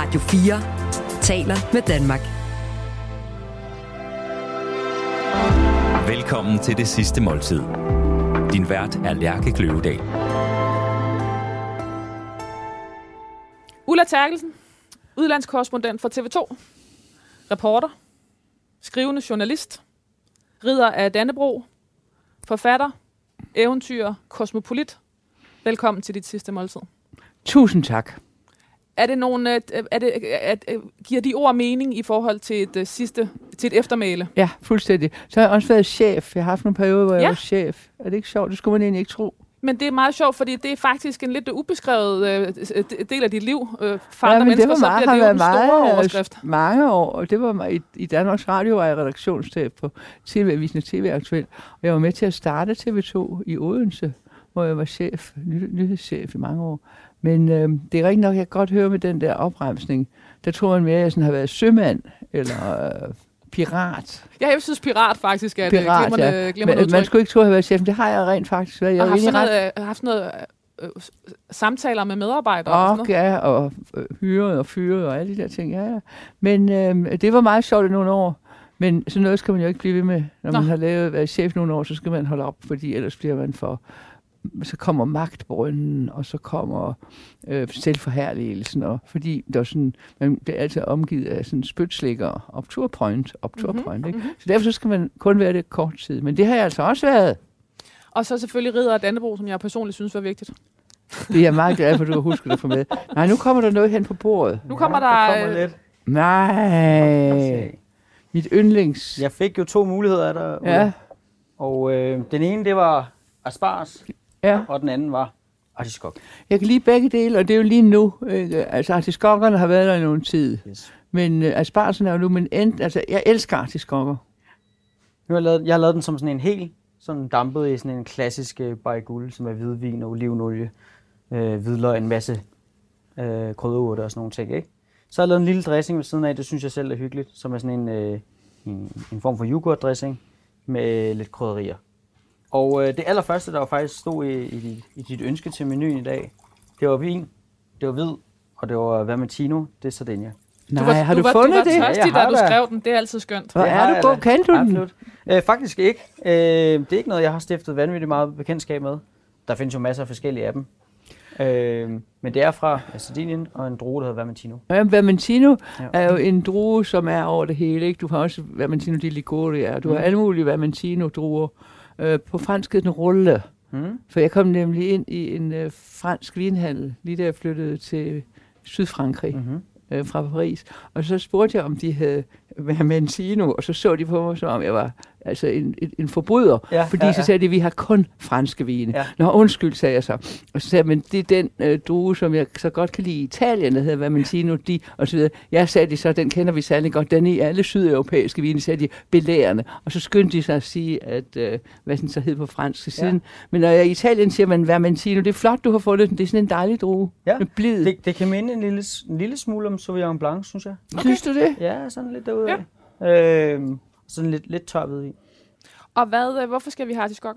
Radio 4 taler med Danmark. Velkommen til det sidste måltid. Din vært er Lærke Kløvedal. Ulla Terkelsen, udlandskorrespondent for TV2, reporter, skrivende journalist, ridder af Dannebro, forfatter, eventyr, kosmopolit. Velkommen til dit sidste måltid. Tusind tak. Er det nogle, øh, er det, er, er, giver de ord mening i forhold til et uh, sidste, til et eftermæle? Ja, fuldstændig. Så har jeg også været chef. Jeg har haft nogle perioder, hvor jeg Ja. var chef. Er det ikke sjovt? Det skulle man egentlig ikke tro. Men det er meget sjovt, fordi det er faktisk en lidt ubeskrevet øh, del af dit liv. Øh, for Ja, andre men det var så meget, bliver har det jo meget, øh, overskrift. mange år. Og det var mig, i, i Danmarks Radio var jeg redaktionschef på TV-avisen og TV Aktuel. Og jeg var med til at starte TV2 i Odense, hvor jeg var chef, ny, nyhedschef i mange år. Men øh, det er rigtigt nok, jeg kan godt høre med den der opremsning. Der tror man mere, at jeg sådan har været sømand eller øh, pirat. Ja, jeg synes pirat faktisk er Pirat, et glimrende, ja. glimrende udtryk. man skulle ikke tro, at jeg været chef, det har jeg rent faktisk været. Jeg har haft sådan ret noget, øh, haft noget øh, øh, samtaler med medarbejdere og Og sådan noget. ja, og øh, hyret og fyret og alle de der ting. Ja, ja. Men øh, det var meget sjovt i nogle år. Men sådan noget skal man jo ikke blive ved med. Når Nå. man har lavet, været chef nogle år, så skal man holde op, fordi ellers bliver man for... Så kommer magtbrønden, og så kommer øh, selvforherligelsen, og fordi der er sådan, man, det er altid omgivet af sådan spytslikker, opturpoint, opturpoint, mm-hmm, ikke? Så derfor så skal man kun være det kort tid. Men det har jeg altså også været. Og så selvfølgelig ridder af Dannebro, som jeg personligt synes var vigtigt. Det er jeg meget glad for, at du har husket at få med. Nej, nu kommer der noget hen på bordet. Nu kommer ja, der... der kommer øh, lidt. Nej. Mit yndlings. Jeg fik jo to muligheder af dig, Ulla. Ja, Og øh, den ene, det var asparges, ja. og den anden var artiskok. Jeg kan lide begge dele, og det er jo lige nu. Ikke? Altså, artiskokkerne har været der i nogen tid. Yes. Men øh, aspargesen er jo nu, men end, altså, jeg elsker artiskokker. Nu har jeg, lavet, jeg har lavet den som sådan en hel, sådan dampet i sådan en klassisk øh, som er hvidvin og olivenolie, øh, hvidløg, en masse øh, krydderurter og sådan nogle ting, ikke? Så har jeg lavet en lille dressing ved siden af, det synes jeg selv er hyggeligt, som er sådan en, øh, en, en form for yoghurtdressing med lidt krydderier. Og øh, det allerførste, der jo faktisk stod i, i, dit- i dit ønske til menuen i dag, det var vin, det var hvid, og det var Vermentino de Sardinia. Nej, var, har du, var, fundet du var det? tørstig, Jeg da har du skrev den. Det er altid skønt. Hvor Det er har du god? Kan du den? Absolut. Øh, faktisk ikke. Øh, det er ikke noget, jeg har stiftet vanvittigt meget bekendtskab med. Der findes jo masser af forskellige af dem. Øh, men det er fra Sardinien og en droge, der hedder Vermentino. Ja, Vermentino Ja. er jo en drue, som er over det hele. Ikke? Du har også Vermentino di Liguria, og du har Mm. alle mulige Vermentino-druer. Øh, på fransk den rulle. Mm. For jeg kom nemlig ind i en øh, fransk vinhandel, lige da jeg flyttede til Sydfrankrig. Mm-hmm. øh, fra Paris. Og så spurgte jeg, om de havde Vermentino, og så så de på mig, som om jeg var altså en, en, en forbryder. Ja, fordi ja, så ja. sagde de, vi har kun franske vine. Ja. Nå, undskyld, sagde jeg så. Og så sagde jeg, men det er den øh, drue, som jeg så godt kan lide i Italien, der hedder Vermentino di, og så videre. Jeg sagde de så, den kender vi særlig godt. Den er i alle sydeuropæiske vine, sagde de, belærende. Og så skyndte de sig at sige, at, øh, hvad den så hed på fransk til siden. Men når jeg i Italien siger man Vermentino, det er flot, du har fundet den. Det er sådan en dejlig drue. Ja, blid. Det, det kan minde en lille, en lille smule om Sauvignon Blanc, synes jeg. Okay. Synes du det? Ja, sådan lidt derude ja. øh, Sådan lidt, lidt tør hvidvin. Og hvad, øh, hvorfor skal vi have artiskok?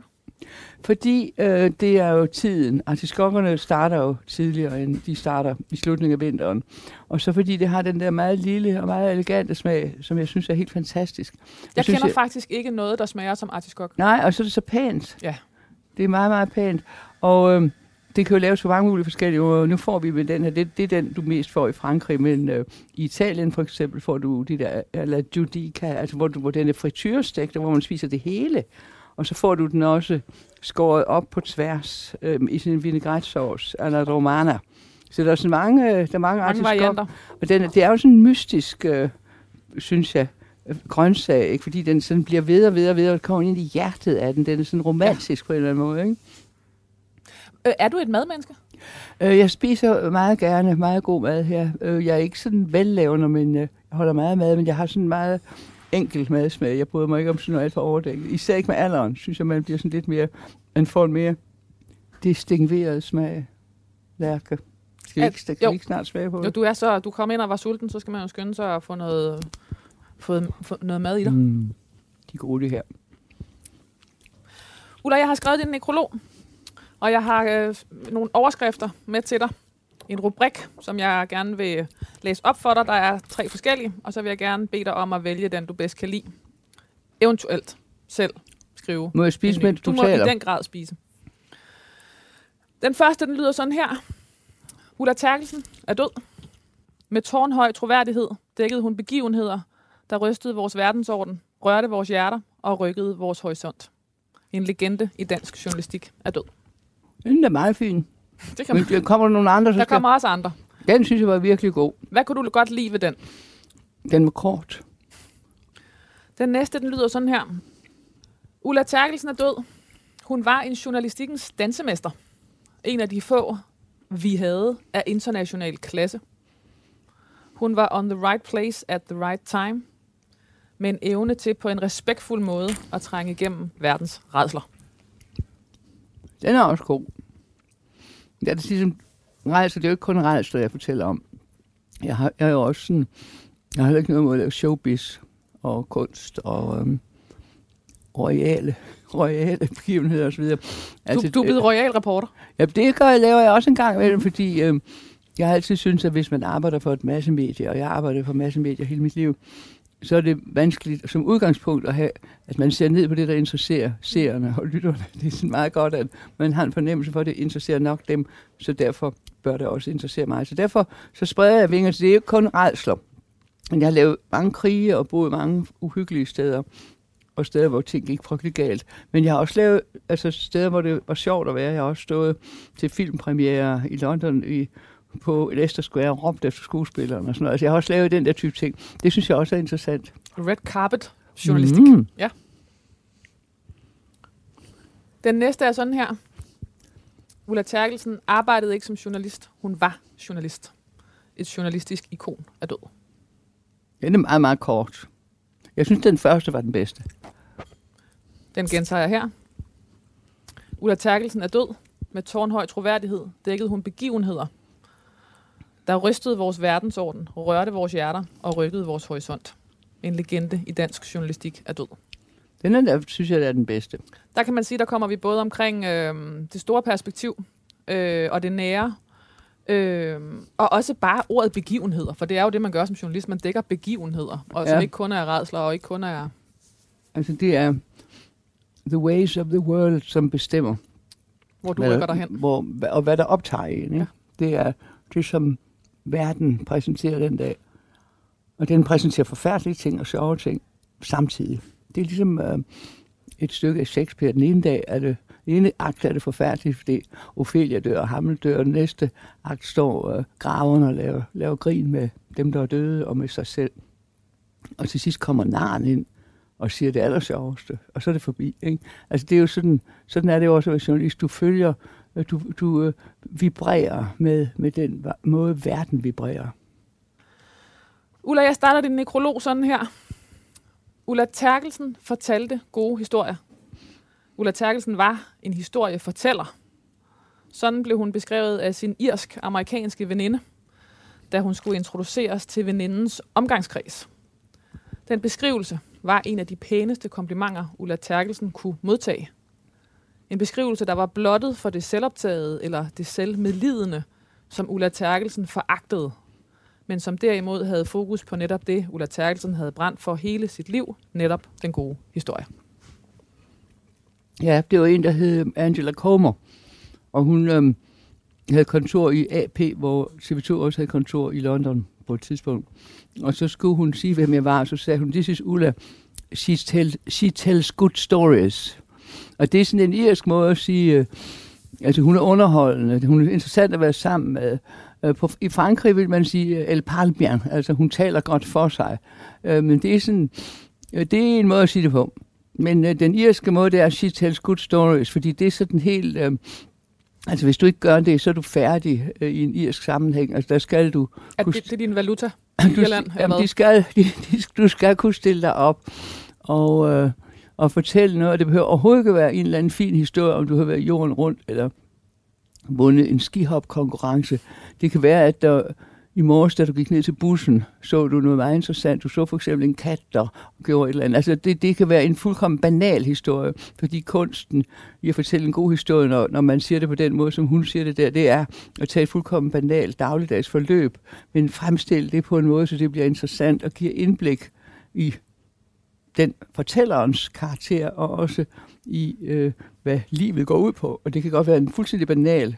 Fordi øh, det er jo tiden. Artiskokkerne starter jo tidligere, end de starter i slutningen af vinteren. Og så fordi det har den der meget lille og meget elegante smag, som jeg synes er helt fantastisk. Jeg synes, kender faktisk ikke noget, der smager som artiskok. Nej, og så er det så pænt. Ja. Det er meget, meget pænt. Og øh, det kan jo laves på mange mulige forskellige måder. Nu får vi med den her, det, det er den, du mest får i Frankrig, men øh, i Italien for eksempel får du de der, eller giudica, altså hvor, du, hvor den er frityrestegt, og hvor man spiser det hele. Og så får du den også skåret op på tværs øh, i sådan en vinaigrette-sauce, eller romana. Så der er sådan mange, øh, der er mange, Mange varianter. Og den, det er jo sådan en mystisk, øh, synes jeg, øh, grøntsag, ikke? fordi den sådan bliver ved og ved og ved, og kommer ind i hjertet af den. Den er sådan romantisk ja. på en eller anden måde. Ikke? Øh, er du et madmenneske? Øh, jeg spiser meget gerne meget god mad her. Øh, jeg er ikke sådan vellavende, men øh, jeg holder meget af mad, men jeg har sådan meget enkel madsmag. Jeg bryder mig ikke om sådan noget alt for overdækket. Især ikke med alderen, synes jeg, man bliver sådan lidt mere, man får en mere distingueret smag. Lærke. Skal vi ikke, skal vi jo. ikke snart smage på Jo, det? du er så, du kom ind og var sulten, så skal man jo skynde sig at få noget, få, få noget mad i dig. Mm, de er gode, det her. Ulla, jeg har skrevet din nekrolog, og jeg har øh, nogle overskrifter med til dig. en rubrik, som jeg gerne vil læse op for dig. Der er tre forskellige, og så vil jeg gerne bede dig om at vælge den, du bedst kan lide. Eventuelt selv skrive. Må jeg spise, mens du, du må taler? i den grad spise. Den første, den lyder sådan her. Ulla Terkelsen er død. Med tårnhøj troværdighed dækkede hun begivenheder, der rystede vores verdensorden, rørte vores hjerter og rykkede vores horisont. En legende i dansk journalistik er død. Den er meget fin. Det kan Men man. der kommer nogle andre, så Der kommer også andre. Den synes jeg var virkelig god. Hvad kunne du godt lide ved den? Den var kort. Den næste, den lyder sådan her. Ulla Terkelsen er død. Hun var en journalistikkens dansemester. En af de få, vi havde af international klasse. Hun var on the right place at the right time. Med en evne til på en respektfuld måde at trænge igennem verdens redsler. Den er også god. Det er ligesom, rejser, det er jo ikke kun rejser, jeg fortæller om. Jeg har, jeg er jo også sådan, jeg har heller ikke noget mod at lave showbiz og kunst og øhm, royale, royale begivenheder osv. Du, du er blevet royal reporter. Ja, det gør jeg, laver jeg også en gang imellem, fordi øh, jeg har altid syntes, at hvis man arbejder for et masse medier, og jeg arbejder for masse medier hele mit liv, så er det vanskeligt som udgangspunkt at have, at man ser ned på det, der interesserer seerne og lytterne. Det er sådan meget godt, at man har en fornemmelse for, at det interesserer nok dem, så derfor bør det også interessere mig. Så derfor så spreder jeg vinger, så det er jo ikke kun redsler. Men jeg har lavet mange krige og boet mange uhyggelige steder, og steder, hvor ting gik frygtelig galt. Men jeg har også lavet altså steder, hvor det var sjovt at være. Jeg har også stået til filmpremiere i London i, på Leicester Square og råbt efter skuespilleren og sådan noget. Altså, jeg har også lavet den der type ting. Det synes jeg også er interessant. Red carpet journalistik. Mm. Ja. Den næste er sådan her. Ulla Terkelsen arbejdede ikke som journalist. Hun var journalist. Et journalistisk ikon er død. Den er meget, meget kort. Jeg synes, den første var den bedste. Den gentager jeg her. Ulla Terkelsen er død. Med tårnhøj troværdighed dækkede hun begivenheder, der rystede vores verdensorden, rørte vores hjerter og rykkede vores horisont. En legende i dansk journalistik er død. Den er, der, synes jeg, der er den bedste. Der kan man sige, der kommer vi både omkring øh, det store perspektiv øh, og det nære, øh, og også bare ordet begivenheder, for det er jo det, man gør som journalist. Man dækker begivenheder, og som Ja. ikke kun er redsler og ikke kun er... Altså, det er the ways of the world, som bestemmer. Hvor du hvad, rykker dig hen. Hvor, og hvad der optager en. Ikke? Ja. Det er det, som verden præsenterer den dag. Og den præsenterer forfærdelige ting og sjove ting samtidig. Det er ligesom øh, et stykke af Shakespeare. Den ene dag er det, den ene akt er det forfærdeligt, fordi Ophelia dør, og Hamlet dør, og den næste akt står øh, graven og laver, laver grin med dem, der er døde, og med sig selv. Og til sidst kommer naren ind og siger det allersjoveste, og så er det forbi. Ikke? Altså det er jo sådan, sådan er det jo også at være journalist. Du følger, Øh, du, du øh, vibrerer med, med den måde, verden vibrerer. Ulla, jeg starter din nekrolog sådan her. Ulla Terkelsen fortalte gode historier. Ulla Terkelsen var en historiefortæller. Sådan blev hun beskrevet af sin irsk-amerikanske veninde, da hun skulle introduceres til venindens omgangskreds. Den beskrivelse var en af de pæneste komplimenter, Ulla Terkelsen kunne modtage. En beskrivelse, der var blottet for det selvoptagede eller det selvmedlidende, som Ulla Terkelsen foragtede men som derimod havde fokus på netop det, Ulla Terkelsen havde brændt for hele sit liv, netop den gode historie. Ja, det var en, der hed Angela Comer, og hun øhm, havde kontor i AP, hvor TV2 også havde kontor i London på et tidspunkt. Og så skulle hun sige, hvem jeg var, og så sagde hun, this is Ulla, she, tell, she tells good stories. Og det er sådan en irsk måde at sige, øh, altså hun er underholdende, hun er interessant at være sammen med. Øh, på, I Frankrig vil man sige øh, el parle bien, altså hun taler godt for sig. Øh, men det er sådan, øh, det er en måde at sige det på. Men øh, den irske måde, det er, she tells good stories, fordi det er sådan helt... Øh, altså, hvis du ikke gør det, så er du færdig øh, i en irsk sammenhæng. Altså, der skal du... Er kunne det, det er din valuta du, Irland? jamen, de skal, de, de, du skal kunne stille dig op og, øh, og fortælle noget. Det behøver overhovedet ikke være en eller anden fin historie, om du har været jorden rundt, eller vundet en skihop-konkurrence. Det kan være, at der i morges, da du gik ned til bussen, så du noget meget interessant. Du så for eksempel en kat, der gjorde et eller andet. Altså, det, det kan være en fuldkommen banal historie, fordi kunsten i at fortælle en god historie, når, når man siger det på den måde, som hun siger det der, det er at tage et fuldkommen banalt dagligdags forløb, men fremstille det på en måde, så det bliver interessant og giver indblik i den fortællerens karakter, og også i, øh, hvad livet går ud på. Og det kan godt være en fuldstændig banal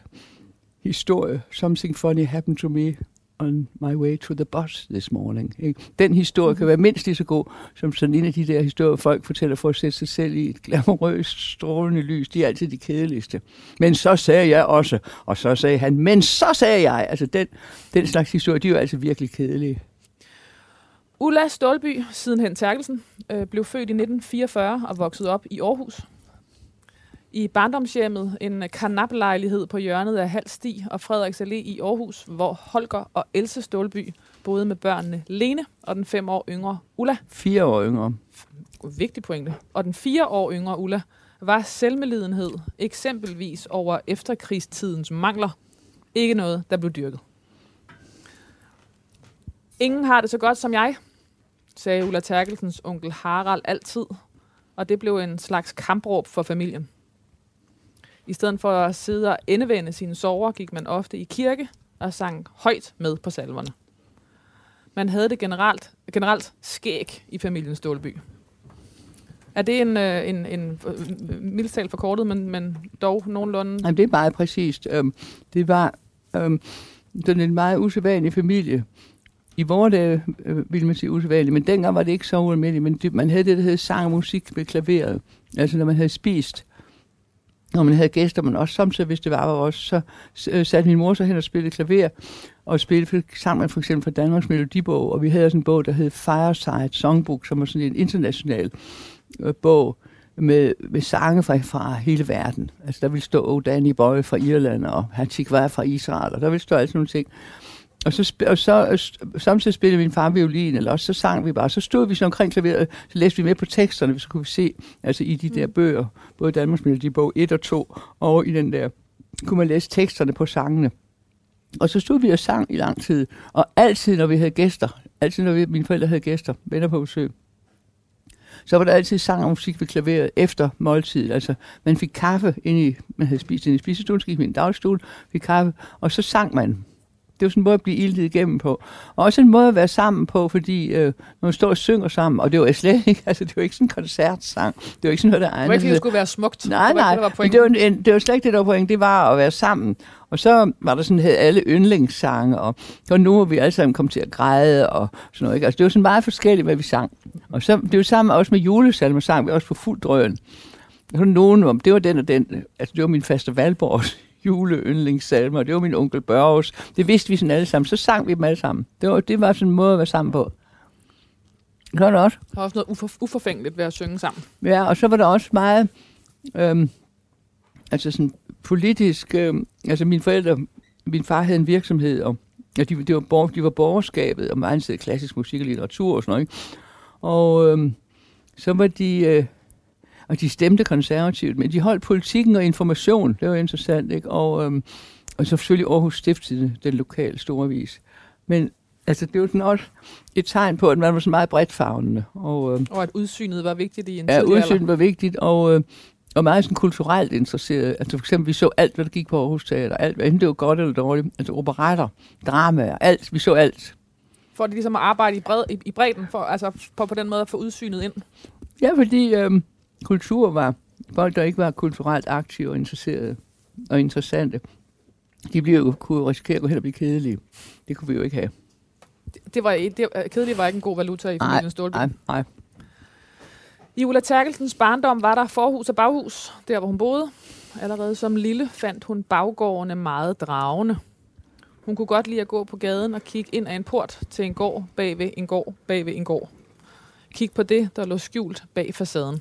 historie. Something funny happened to me on my way to the bus this morning. Ikke? Den historie kan være mindst lige så god, som sådan en af de der historier, folk fortæller for at sætte sig selv i et glamourøst, strålende lys. De er altid de kedeligste. Men så sagde jeg også, og så sagde han, men så sagde jeg. Altså den, den slags historie, de er jo altså virkelig kedelige. Ulla Stålby, sidenhen Terkelsen, øh, blev født i 1944 og voksede op i Aarhus. I barndomshjemmet en karnaplejlighed på hjørnet af Halsti og Frederiks Allé i Aarhus, hvor Holger og Else Stålby boede med børnene Lene og den fem år yngre Ulla. Fire år yngre. Vigtig pointe. Og den fire år yngre Ulla var selvmelidenhed, eksempelvis over efterkrigstidens mangler, ikke noget, der blev dyrket. Ingen har det så godt som jeg, sagde Ulla Terkelsens onkel Harald altid, og det blev en slags kampråb for familien. I stedet for at sidde og endevende sine sorger, gik man ofte i kirke og sang højt med på salverne. Man havde det generelt, generelt skæg i familien Stålby. Er det en, øh, en, en, øh, en mildtalt forkortet, men, men dog nogenlunde? Jamen, det er meget præcist. Øhm, det var øhm, sådan en meget usædvanlig familie. I vores dage øh, øh ville man sige usædvanligt, men dengang var det ikke så ualmindeligt. Men det, man havde det, der hed sang og musik med klaveret. Altså når man havde spist, når man havde gæster, men også samtidig, hvis det var også, så øh, satte min mor så hen og spillede klaver, og spillede sammen for eksempel fra Danmarks Melodibog, og vi havde sådan en bog, der hed Fireside Songbook, som var sådan en international øh, bog, med, med sange fra, fra hele verden. Altså der ville stå Danny Boy fra Irland, og Hatik var fra Israel, og der ville stå alle sådan nogle ting. Og så, og så øh, samtidig spillede min far violin, eller også så sang vi bare. Så stod vi sådan omkring klaveret, så læste vi med på teksterne, så kunne vi se, altså i de der mm. bøger, både Danmarks Melodi bog 1 og 2, og i den der, kunne man læse teksterne på sangene. Og så stod vi og sang i lang tid, og altid når vi havde gæster, altid når vi, mine forældre havde gæster, venner på besøg, så var der altid sang og musik ved klaveret efter måltid. Altså, man fik kaffe ind i, man havde spist ind i spisestuen, så gik man i en dagstol, fik kaffe, og så sang man. Det var sådan en måde at blive iltet igennem på. Og også en måde at være sammen på, fordi øh, når man står og synger sammen, og det var slet ikke, altså det var ikke sådan en koncertsang. Det var ikke sådan noget, der egnede. Det var ikke, det skulle være smukt. Nej, nej, det var, det, var en, det var slet ikke det, der var point. Det var at være sammen. Og så var der sådan, havde alle yndlingssange, og så nu var vi alle sammen kommet til at græde, og sådan noget. Ikke? Altså, det var sådan meget forskelligt, hvad vi sang. Og så, det var sammen også med julesalmer, sang vi også på fuld drøn. Så nogen, det var den og den, altså det var min faste Valborgs juleyndlingssalmer. Det var min onkel Børges. Det vidste vi sådan alle sammen. Så sang vi dem alle sammen. Det var, det var sådan en måde at være sammen på. Så var der også. Der var også noget ufor, uforfængeligt ved at synge sammen. Ja, og så var der også meget, øhm, altså sådan politisk, øhm, altså mine forældre, min far havde en virksomhed, og ja, de, de, var, borg, de var borgerskabet, og meget klassisk musik og litteratur og sådan noget, ikke? Og øhm, så var de, øh, og de stemte konservativt, men de holdt politikken og information. Det var interessant, ikke? Og, øhm, og så selvfølgelig Aarhus Stiftstidende, den lokale store vis. Men altså, det var sådan også et tegn på, at man var så meget bredt fagnende. Og, øhm, og at udsynet var vigtigt i en Ja, udsynet var vigtigt, og, øh, og meget sådan kulturelt interesseret. Altså for eksempel, vi så alt, hvad der gik på Aarhus Teater. Alt, enten det var godt eller dårligt. Altså operater, dramaer, alt. Vi så alt. For det ligesom at arbejde i, bred, i, i bredden, for, altså på, på den måde at få udsynet ind. Ja, fordi... Øh, kultur var folk, der ikke var kulturelt aktive og interesserede og interessante. De blev jo, kunne risikere at blive kedelige. Det kunne vi jo ikke have. Det, det var, det, kedelige var ikke en god valuta i familien Stålby. Nej, nej. I Ulla Terkelsens barndom var der forhus og baghus, der hvor hun boede. Allerede som lille fandt hun baggårdene meget dragende. Hun kunne godt lide at gå på gaden og kigge ind af en port til en gård bagved en gård bagved en gård. Kig på det, der lå skjult bag facaden.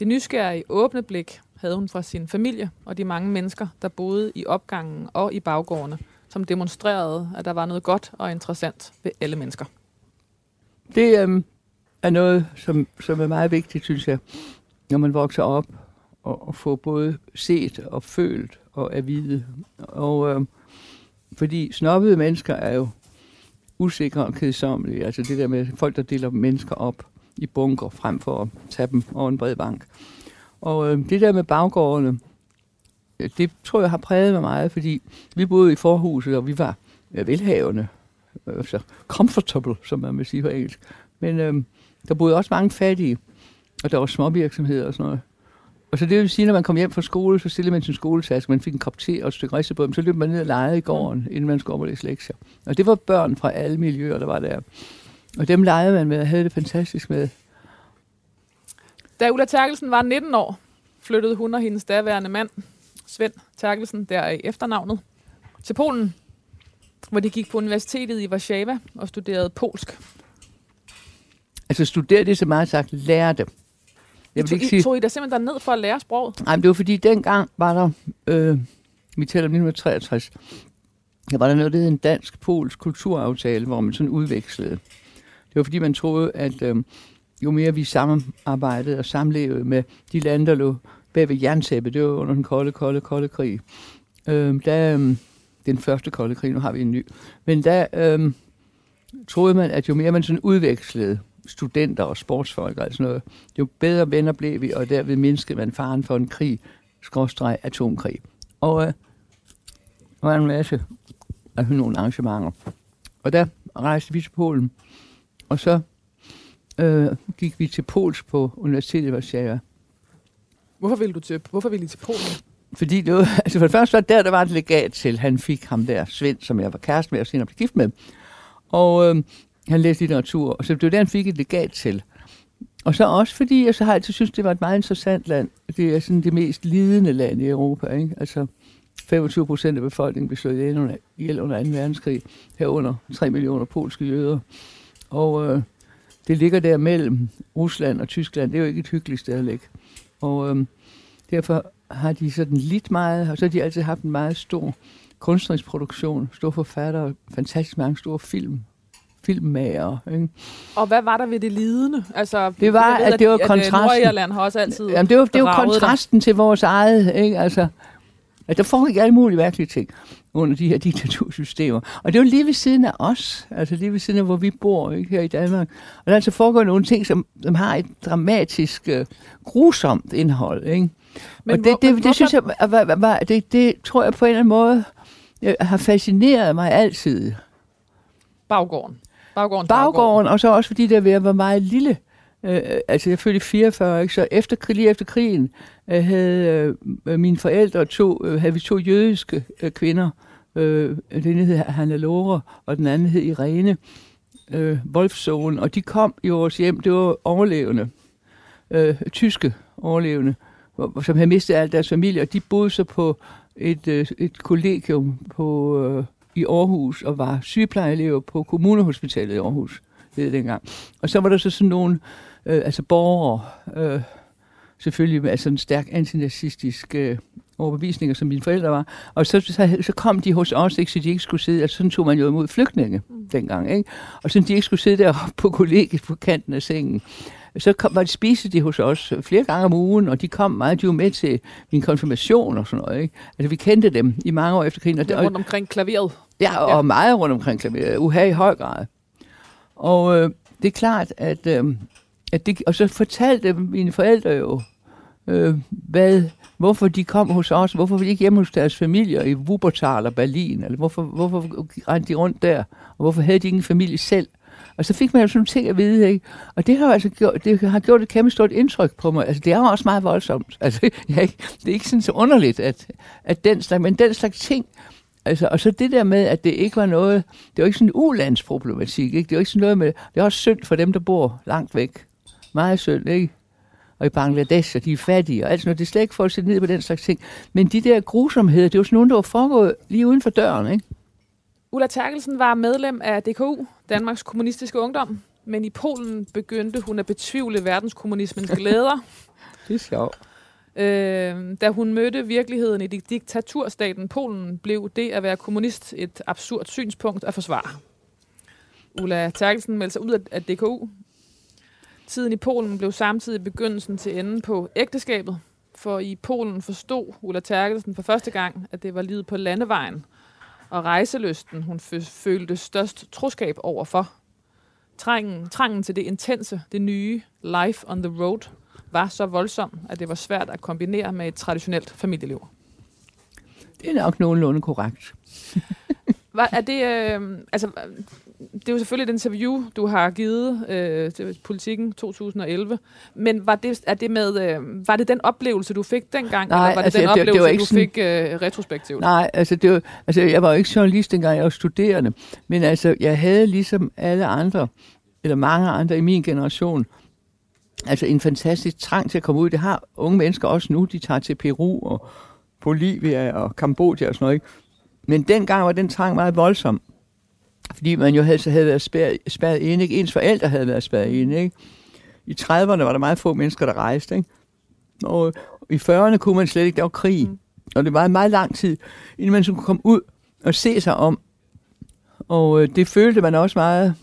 Det nysgerrige åbne blik havde hun fra sin familie og de mange mennesker, der boede i opgangen og i baggårdene, som demonstrerede, at der var noget godt og interessant ved alle mennesker. Det øhm, er noget, som, som er meget vigtigt, synes jeg, når man vokser op og, og får både set og følt og at vide. Og øhm, fordi snobbede mennesker er jo usikre og kedsommelige. Altså det der med folk, der deler mennesker op i bunker, frem for at tage dem over en bred bank. Og øh, det der med baggårdene, øh, det tror jeg har præget mig meget, fordi vi boede i forhuset, og vi var ja, velhavende. Altså comfortable, som man vil sige på engelsk. Men øh, der boede også mange fattige, og der var småvirksomheder og sådan noget. Og så det vil sige, når man kom hjem fra skole, så stillede man sin skoletaske, man fik en kop te og et stykke dem, så løb man ned og legede i gården, inden man skulle op og læse lektier. Og det var børn fra alle miljøer, der var der. Og dem legede man med og havde det fantastisk med. Da Ulla Terkelsen var 19 år, flyttede hun og hendes daværende mand, Svend Terkelsen, der er i efternavnet, til Polen, hvor de gik på universitetet i Warszawa og studerede polsk. Altså studerede det så meget sagt, lærte. Jeg vil ikke sige... Tog I da simpelthen ned for at lære sproget? Nej, det var fordi dengang var der, øh, vi taler om 1963, der var der noget, der hed en dansk-polsk kulturaftale, hvor man sådan udvekslede. Det var fordi, man troede, at øh, jo mere vi samarbejdede og samlevede med de lande, der lå bag ved jerntæppet, det var under den kolde, kolde, kolde krig. Øh, der, øh, den første kolde krig, nu har vi en ny. Men der øh, troede man, at jo mere man sådan udvekslede studenter og sportsfolk og sådan noget, jo bedre venner blev vi, og derved mindskede man faren for en krig, skråstreg atomkrig. Og øh, der var en masse af nogle arrangementer. Og der rejste vi til Polen, og så øh, gik vi til Pols på Universitetet i Warszawa. Hvorfor ville du til, hvorfor ville I til Polen? Fordi det var, altså for det første var der, der var et legat til, han fik ham der, Svend, som jeg var kæreste med, og senere blev gift med. Og øh, han læste litteratur, og så det var der, han fik et legat til. Og så også fordi, jeg så har altid synes, det var et meget interessant land. Det er sådan det mest lidende land i Europa. Ikke? Altså 25 procent af befolkningen blev slået ihjel under, ihjel under 2. verdenskrig, herunder 3 millioner polske jøder. Og øh, det ligger der mellem Rusland og Tyskland. Det er jo ikke et hyggeligt sted at ligge. Og øh, derfor har de sådan lidt meget, og så har de altid haft en meget stor kunstnerisk produktion, store forfattere, fantastisk mange store film, filmmager. Ikke? Og hvad var der ved det lidende? Altså, det var, ved, at, at det var at, kontrasten. At Nordirland har også altid Jamen, det var, det var kontrasten der. til vores eget. Ikke? Altså, at der foregik alle mulige virkelige ting under de her diktatursystemer. Og det er jo lige ved siden af os, altså lige ved siden af, hvor vi bor ikke, her i Danmark. Og der er altså foregår nogle ting, som, som har et dramatisk, uh, grusomt indhold. Ikke? Men og det, hvor, det, det, det synes jeg, var, var, det, det tror jeg på en eller anden måde har fascineret mig altid. Baggården. Baggården, baggården, og så også fordi det ved at være meget lille. Øh, altså jeg fødte i 44, ikke? så efter, lige efter krigen øh, havde øh, mine forældre to, øh, havde vi to jødiske øh, kvinder. Øh, den ene hed Hanna Lore, og den anden hed Irene øh, Wolfsohn, og de kom i vores hjem, det var overlevende, øh, tyske overlevende, som havde mistet al deres familie, og de boede så på et, øh, et kollegium på, øh, i Aarhus, og var sygeplejeelever på kommunehospitalet i Aarhus, det dengang. Og så var der så sådan nogle, øh, altså borgere, øh, selvfølgelig med altså en stærk antinazistisk øh, overbevisninger, som mine forældre var. Og så, så, så kom de hos os, ikke, så de ikke skulle sidde, altså sådan tog man jo imod flygtninge mm. dengang, ikke? Og så de ikke skulle sidde der på kollegiet på kanten af sengen. Så kom, var de spiste de hos os flere gange om ugen, og de kom meget, de var med til min konfirmation og sådan noget, ikke? Altså vi kendte dem i mange år efter krigen. Og, rundt omkring klaveret. Ja, og ja. meget rundt omkring klaveret. Uha i høj grad. Og øh, det er klart, at, øh, at det, og så fortalte mine forældre jo, øh, hvad, hvorfor de kom hos os, hvorfor de ikke hjemme hos deres familier i Wuppertal og Berlin, eller hvorfor, hvorfor rendte de rundt der, og hvorfor havde de ingen familie selv. Og så fik man jo sådan nogle ting at vide, ikke? Og det har altså gjort, det har gjort et kæmpe stort indtryk på mig. Altså, det er jo også meget voldsomt. Altså, jeg, det er ikke sådan så underligt, at, at den slags, men den slags ting, Altså, og så det der med, at det ikke var noget, det var ikke sådan en ulandsproblematik, ikke? Det var ikke sådan noget med, det er også synd for dem, der bor langt væk. Meget synd, ikke? Og i Bangladesh, og de er fattige, og alt sådan noget. Det er slet ikke for at sætte ned på den slags ting. Men de der grusomheder, det var sådan nogle, der var foregået lige uden for døren, ikke? Ulla Terkelsen var medlem af DKU, Danmarks Kommunistiske Ungdom, men i Polen begyndte hun at betvivle verdenskommunismens glæder. det er sjovt. Øh, da hun mødte virkeligheden i diktaturstaten Polen, blev det at være kommunist et absurd synspunkt at forsvare. Ulla Terkelsen meldte sig ud af DKU. Tiden i Polen blev samtidig begyndelsen til enden på ægteskabet, for i Polen forstod Ulla Terkelsen for første gang, at det var livet på landevejen, og rejselysten, hun fø- følte størst troskab overfor. Trangen, trangen til det intense, det nye, life on the road, var så voldsom, at det var svært at kombinere med et traditionelt familieliv. Det er nok nogenlunde korrekt. Var, er det, øh, altså, det er jo selvfølgelig et interview, du har givet øh, til Politiken 2011, men var det, er det med, øh, var det den oplevelse, du fik dengang, Nej, eller var det altså, den det- det oplevelse, var ikke du sådan- fik øh, retrospektivt? Nej, altså, det var, altså jeg var jo ikke journalist dengang, jeg var studerende. Men altså, jeg havde ligesom alle andre, eller mange andre i min generation, altså en fantastisk trang til at komme ud. Det har unge mennesker også nu. De tager til Peru og Bolivia og Kambodja og sådan noget. Ikke? Men dengang var den trang meget voldsom. Fordi man jo havde, så havde været spærret, spærret inde. Ikke? Ens forældre havde været spærret inde. Ikke? I 30'erne var der meget få mennesker, der rejste. Ikke? Og i 40'erne kunne man slet ikke. Der var krig. Mm. Og det var en meget lang tid, inden man skulle komme ud og se sig om. Og øh, det følte man også meget,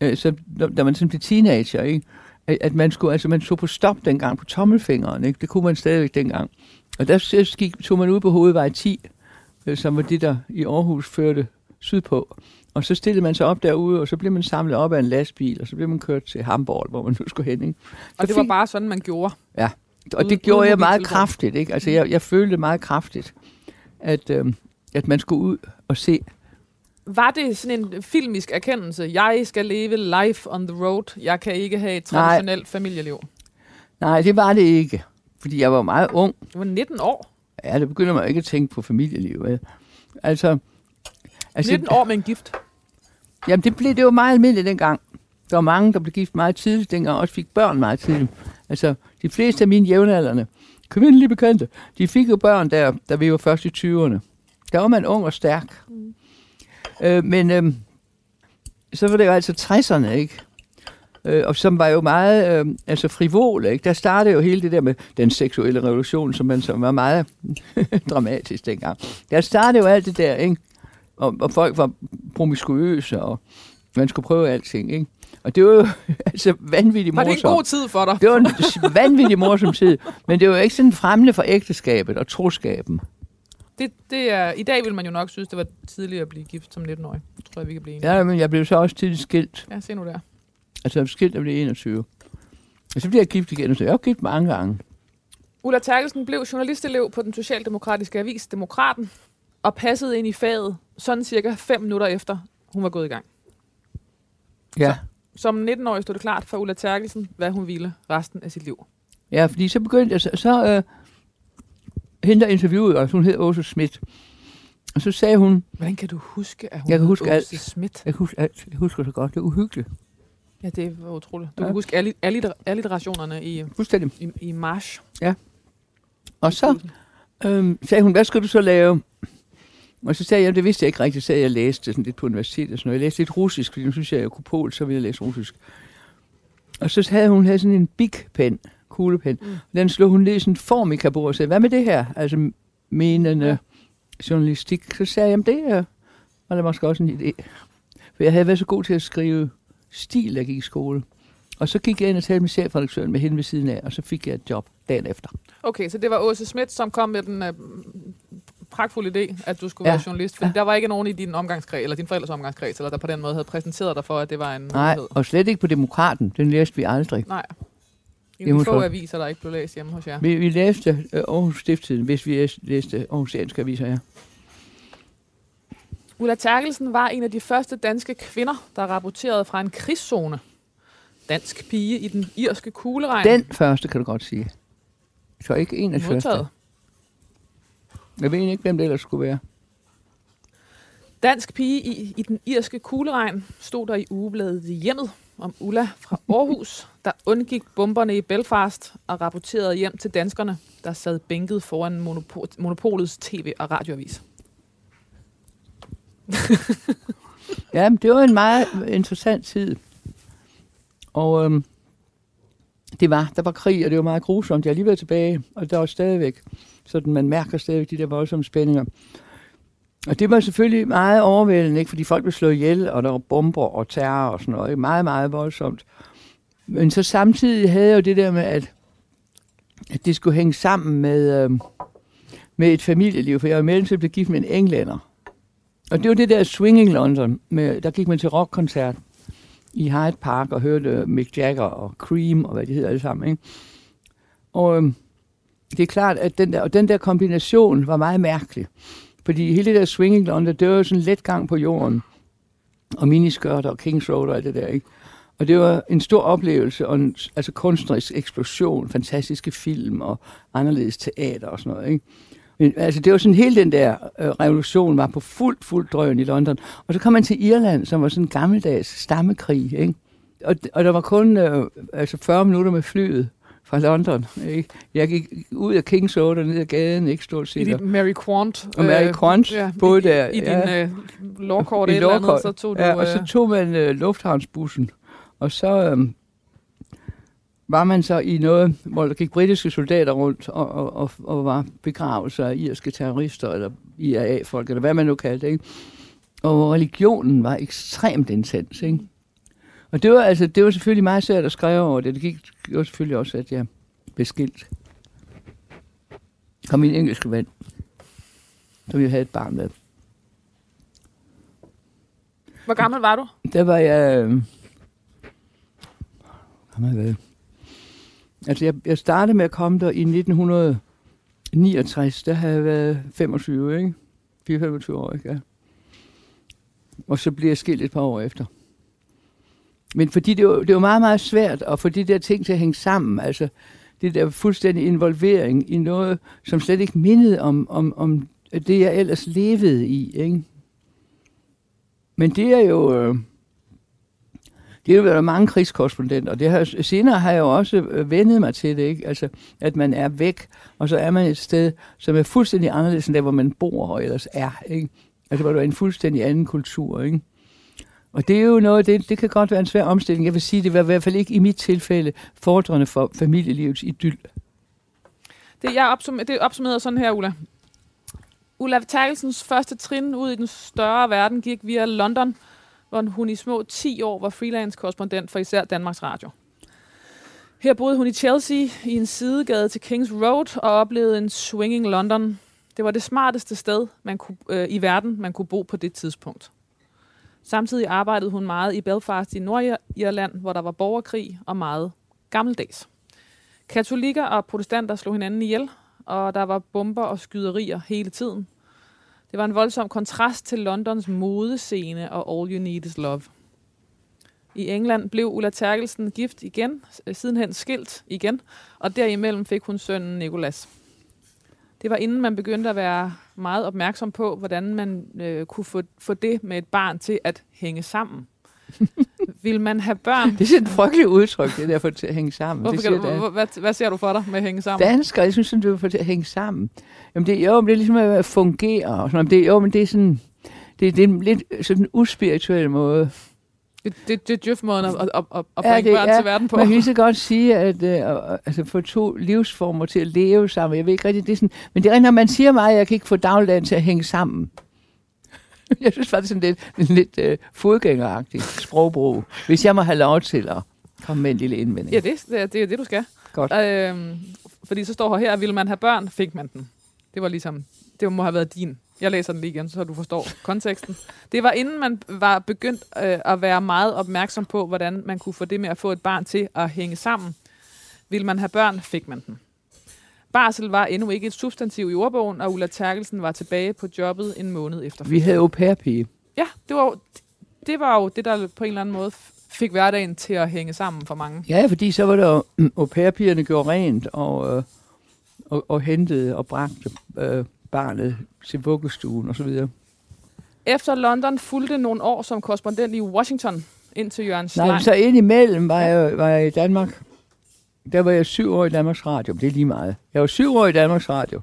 øh, så, da man sådan blev teenager, ikke? At, man skulle, altså man tog på stop dengang på tommelfingeren, ikke? Det kunne man stadigvæk dengang. Og der så gik, tog man ud på hovedvej 10, øh, som var det, der i Aarhus førte sydpå. Og så stillede man sig op derude, og så blev man samlet op af en lastbil, og så blev man kørt til Hamburg, hvor man nu skulle hen. Ikke? og det var bare sådan, man gjorde. Og Uden- det gjorde uden jeg meget mobiltelefon. kraftigt. Ikke? Altså, jeg, jeg følte meget kraftigt, at, øh, at man skulle ud og se. Var det sådan en filmisk erkendelse? Jeg skal leve life on the road. Jeg kan ikke have et Nej. traditionelt familieliv. Nej, det var det ikke. Fordi jeg var meget ung. Du var 19 år. Ja, det begynder man ikke at tænke på familieliv. Altså, altså 19 år med en gift. Jamen, det, blev, det var meget almindeligt dengang. Der var mange, der blev gift meget tidligt dengang, og også fik børn meget tidligt. Altså, de fleste af mine jævnaldrende, kvindelige bekendte, de fik jo børn der, da vi var først i 20'erne. Der var man ung og stærk. Mm. Øh, men øh, så var det jo altså 60'erne, ikke? Øh, og som var jo meget øh, altså frivol, ikke? Der startede jo hele det der med den seksuelle revolution, som man som var meget dramatisk dengang. Der startede jo alt det der, ikke? Og, og folk var promiskuøse, og man skulle prøve alting, ikke? Og det var jo altså vanvittigt Var det en morsomt. god tid for dig? Det var en vanvittig morsom tid, men det var jo ikke sådan fremmende for ægteskabet og troskaben. Det, det er, I dag vil man jo nok synes, det var tidligere at blive gift som 19-årig. Det tror jeg, vi kan blive enige. Ja, men jeg blev så også tidligt skilt. Ja, se nu der. Altså, jeg blev skilt, da jeg blev 21. Og så blev jeg gift igen, så jeg var gift mange gange. Ulla Terkelsen blev journalistelev på den socialdemokratiske avis Demokraten og passede ind i faget sådan cirka fem minutter efter, hun var gået i gang. Ja. Som 19-årig stod det klart for Ulla Terkelsen, hvad hun ville resten af sit liv. Ja, fordi så begyndte jeg, så, så øh, hende der interviewede os, hun hed Åse Schmidt. Og så sagde hun, Hvordan kan du huske, at hun Jeg kan huske Åse alt. Schmidt? jeg husker, alt, jeg husker så godt, det er uhyggeligt. Ja, det var utroligt. Du Ja. kan huske alle, alle, alliterationerne i, Fuldstændig. i, i march. Og så øhm, sagde hun, hvad skal du så lave? Og så sagde jeg, det vidste jeg ikke rigtigt, så jeg læste sådan lidt på universitetet og sådan noget. Jeg læste lidt russisk, fordi nu synes jeg, at jeg kunne pol, så ville jeg læse russisk. Og så havde hun havde sådan en big pen, kuglepen. Mm. Den slog hun ned i sådan en formikabord og sagde, hvad med det her? Altså menende Ja. journalistik. Så sagde jeg, jamen det er, var der måske også en idé. For jeg havde været så god til at skrive stil, da jeg gik i skole. Og så gik jeg ind og talte med chefredaktøren med hende ved siden af, og så fik jeg et job dagen efter. Okay, så det var Åse Schmidt, som kom med den øh, pragtfulde idé, at du skulle Ja. være journalist. For Ja. der var ikke nogen i din omgangskreds, eller din forældres omgangskreds, eller der på den måde havde præsenteret dig for, at det var en Nej, mulighed. og slet ikke på Demokraten. Den læste vi aldrig. Nej. De få aviser, der ikke blev læst hjemme hos jer. Vi, vi læste øh, Aarhus Stifttiden, hvis vi læs- læste Aarhusianske aviser, ja. Ulla Terkelsen var en af de første danske kvinder, der rapporterede fra en krigszone. Dansk pige i den irske kugleregn. Den første, kan du godt sige. Så ikke en af de første. Jeg ved ikke, hvem det ellers skulle være. Dansk pige i, i den irske kugleregn stod der i ugebladet Hjemmet om Ulla fra Aarhus, der undgik bomberne i Belfast og rapporterede hjem til danskerne, der sad bænket foran monopo- monopolets tv- og radioavis. Ja, det var en meget interessant tid. Og øhm, det var, der var krig, og det var meget grusomt. Jeg er lige været tilbage, og der var stadigvæk, sådan man mærker stadigvæk de der voldsomme spændinger. Og det var selvfølgelig meget overvældende, ikke? fordi folk blev slået ihjel, og der var bomber og terror og sådan noget. Ikke? Meget, meget voldsomt. Men så samtidig havde jeg jo det der med, at, at det skulle hænge sammen med, øh, med et familieliv, for jeg var i mellemtiden at gift med en englænder. Og det var det der Swinging London. Med, der gik man til rockkoncert i Hyde Park og hørte Mick Jagger og Cream og hvad de hedder alle sammen. Ikke? Og øhm, det er klart, at den der, og den der kombination var meget mærkelig. Fordi hele det der Swinging London, det var jo sådan en let gang på jorden. Og miniskørter og Kings Road og alt det der, ikke? Og det var en stor oplevelse, og en altså kunstnerisk eksplosion, fantastiske film og anderledes teater og sådan noget. Ikke? Men, altså, det var sådan hele den der øh, revolution var på fuld, fuld drøn i London. Og så kom man til Irland, som var sådan en gammeldags stammekrig. Ikke? Og, og der var kun øh, altså 40 minutter med flyet fra London. Ikke? Jeg gik ud af King's Road og ned ad gaden, ikke stort set. I dit Mary Quant. Og Mary Quant, ja, både i, der. I din ja. øh, lovkort I eller andet, lovkort. så tog du... Ja, og så øh, tog man øh, lufthavnsbussen, og så øh, var man så i noget, hvor der gik britiske soldater rundt og, og, og, og var begravelser af irske terrorister, eller IRA-folk, eller hvad man nu kaldte det, ikke? Og religionen var ekstremt intens, ikke? Og det var, altså, det var selvfølgelig meget svært at skrive over det. Det gik gjorde selvfølgelig også, at jeg blev skilt. Kom min engelske ven, som jeg havde et barn med. Hvor gammel var du? Der var jeg... Øh, gammel hvad? Altså, jeg, jeg startede med at komme der i 1969. Der havde jeg været 25, ikke? 24 år, ikke? Ja. Og så blev jeg skilt et par år efter. Men fordi det var, det var meget, meget svært at få de der ting til at hænge sammen. Altså, det der fuldstændig involvering i noget, som slet ikke mindede om, om, om det, jeg ellers levede i, ikke? Men det er jo... Øh, det er jo været mange krigskorrespondenter, og det har, senere har jeg jo også øh, vendet mig til det, ikke? Altså, at man er væk, og så er man et sted, som er fuldstændig anderledes end der, hvor man bor og ellers er, ikke? Altså, hvor du er en fuldstændig anden kultur, ikke? Og det er jo noget, det, det kan godt være en svær omstilling. Jeg vil sige, det var i hvert fald ikke i mit tilfælde fordrende for familielivets idyll. Det, jeg opsum- det opsummerer sådan her, Ulla. Ulla Terkelsens første trin ud i den større verden gik via London, hvor hun i små 10 år var freelance-korrespondent for især Danmarks Radio. Her boede hun i Chelsea i en sidegade til Kings Road og oplevede en swinging London. Det var det smarteste sted man kunne, øh, i verden, man kunne bo på det tidspunkt. Samtidig arbejdede hun meget i Belfast i Nordirland, hvor der var borgerkrig og meget gammeldags. Katolikker og protestanter slog hinanden ihjel, og der var bomber og skyderier hele tiden. Det var en voldsom kontrast til Londons modescene og All You Need Is Love. I England blev Ulla Terkelsen gift igen, øh, sidenhen skilt igen, og derimellem fik hun sønnen Nikolas. Det var inden man begyndte at være meget opmærksom på, hvordan man øh, kunne få, få det med et barn til at hænge sammen. Vil man have børn? Det er sådan et frygteligt udtryk, det der for at hænge sammen. Hvorfor det siger du, hvor- hvad, hvad ser du for dig med at hænge sammen? danskere, jeg synes, det var for til at hænge sammen. Jamen det, jo, men det er ligesom at fungere. Og sådan, det, jo, men det er sådan, det, det er en lidt sådan uspirituel måde. Det, det, det er djøf-måden at, at, at, at Ja, bringe det børn er- til verden på. Man kan lige så godt sige, at øh, altså, få to livsformer til at leve sammen. Jeg ved ikke rigtig, det er sådan, men det er når man siger mig, at jeg kan ikke få dagligdagen til at hænge sammen. Jeg synes faktisk sådan lidt, lidt øh, fodgængeragtig sprogbrug, hvis jeg må have lov til at komme med en lille indvending. Ja, det, det, er- det det, du skal. Godt. Øhm, fordi så står her her, vil man have børn, fik man den. Det var ligesom, det må have været din. Jeg læser den lige igen, så du forstår konteksten. Det var inden man var begyndt øh, at være meget opmærksom på, hvordan man kunne få det med at få et barn til at hænge sammen. Vil man have børn, fik man den. Barsel var endnu ikke et substantiv i ordbogen, og Ulla Terkelsen var tilbage på jobbet en måned efter. Vi havde au pair-pige. Ja, det var, jo- det var jo det, der på en eller anden måde fik hverdagen til at hænge sammen for mange. Ja, fordi så var der jo, au pair-pigerne gjorde rent og, øh, og, og hentede og bragte øh, barnet til vuggestuen og så videre. Efter London fulgte nogle år som korrespondent i Washington indtil Jørgen Nej, Slein. men så indimellem var jeg, var jeg i Danmark. Der var jeg syv år i Danmarks Radio. Det er lige meget. Jeg var syv år i Danmarks Radio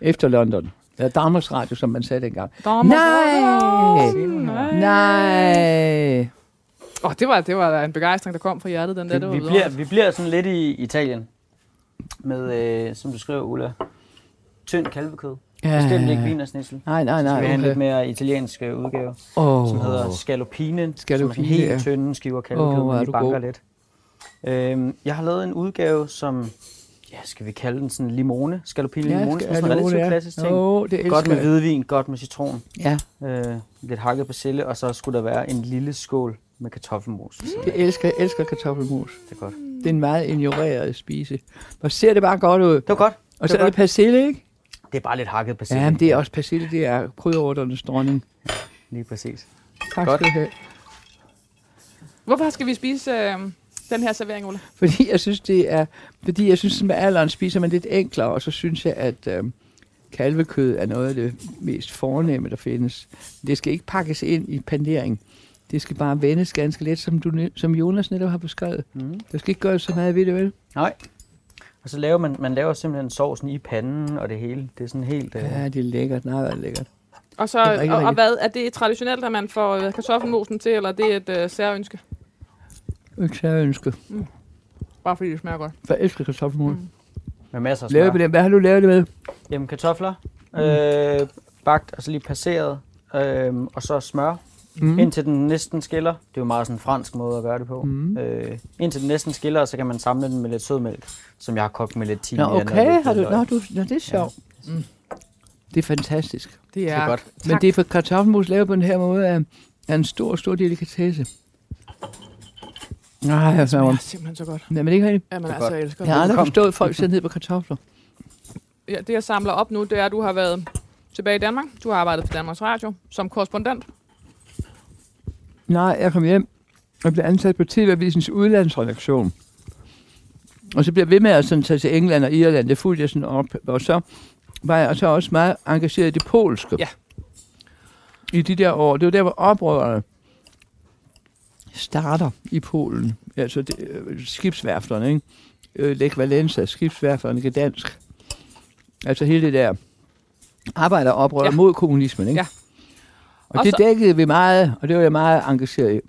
efter London. Eller Danmarks Radio, som man sagde dengang. Nej! Nej! Nej! Oh, det, var, det var en begejstring, der kom fra hjertet, den der. Det, vi, bliver, vi bliver sådan lidt i Italien med, øh, som du skriver, Ulla, tynd kalvekød. Bestemt ikke vinersnitsel. Nej, nej, Så nej. vi har en Okay. lidt mere italiensk øh, udgave, Oh. som hedder scallopine, Scallopine, som er helt ja. tynde skiver hvor oh, men de banker god. lidt. Øhm, jeg har lavet en udgave, som ja, skal vi kalde den sådan limone? Scalopini Ja, limone, skal- sådan en limone, relativt klassisk ting. Jo, det Godt med hvidvin, godt med citron, Ja, øh, lidt hakket persille, og så skulle der være en lille skål med kartoffelmos. jeg elsker, jeg elsker kartoffelmos. Det er godt. Det er en meget ignoreret spise. Hvor ser det bare godt ud. Det var godt. Og så er det persille, ikke? Det er bare lidt hakket persille. Ja, men det er også persille, det er krydderurternes dronning. Lige præcis. Tak Godt. skal du have. Hvorfor skal vi spise øh, den her servering, Ulla? Fordi jeg synes, det er, fordi jeg synes, at med alderen spiser man lidt enklere, og så synes jeg, at øhm, kalvekød er noget af det mest fornemme, der findes. Det skal ikke pakkes ind i pandering. Det skal bare vendes ganske let, som, du, som Jonas netop har beskrevet. Mm. Der skal ikke gøres så meget ved det, vel? Nej. Og så laver man, man laver simpelthen sovsen i panden og det hele. Det er sådan helt... Øh, Ja, det er lækkert. Nej, det er lækkert. Og, så, Det er rigtig, og, og hvad, er det traditionelt, at man får øh, kartoffelmosen til, eller er det et øh, særønske? Ikke så jeg ønske. Bare fordi det smager godt. Jeg elsker kartoffelmos. Mm. Mm. med masser af smør. Hvad har du lavet det med? Jamen kartofler, øh, bagt og så lige passeret, øh, og så smør, Mm. indtil den næsten skiller. Det er jo meget sådan en fransk måde at gøre det på. Mm. Øh, indtil den næsten skiller, så kan man samle den med lidt sødmælk, som jeg har kogt med lidt timian. Nå, og okay. lidt Har du, nå, du, nå, det er sjovt. Ja. Mm. Det er fantastisk. Det Det er, er godt. Men det er for kartoffelmos lavet på den her måde er, er en stor, stor delikatesse. Nej, jeg det smager simpelthen så godt. Ikke rigtigt. Jamen Det er altså, godt. jeg elsker Jeg har det. aldrig Kom. forstået, at folk sætter ned på kartofler. Ja, det, jeg samler op nu, det er, at du har været tilbage i Danmark. Du har arbejdet for Danmarks Radio som korrespondent. Nej, jeg kom hjem og blev ansat på TV-avisens udlandsredaktion. Og så blev jeg ved med at sådan, tage til England og Irland. Det fulgte jeg sådan op. Og så var jeg så også meget engageret i det polske. Ja. I de der år. Det var der, hvor oprørerne starter i Polen. Altså det, øh, skibsværfterne, ikke? Øh, Lech Valenza, skibsværfterne, Gdansk. Altså hele det der arbejderoprør ja. mod kommunismen, ikke? Ja. Og, Og det så- dækkede vi meget, og det var jeg meget engageret i.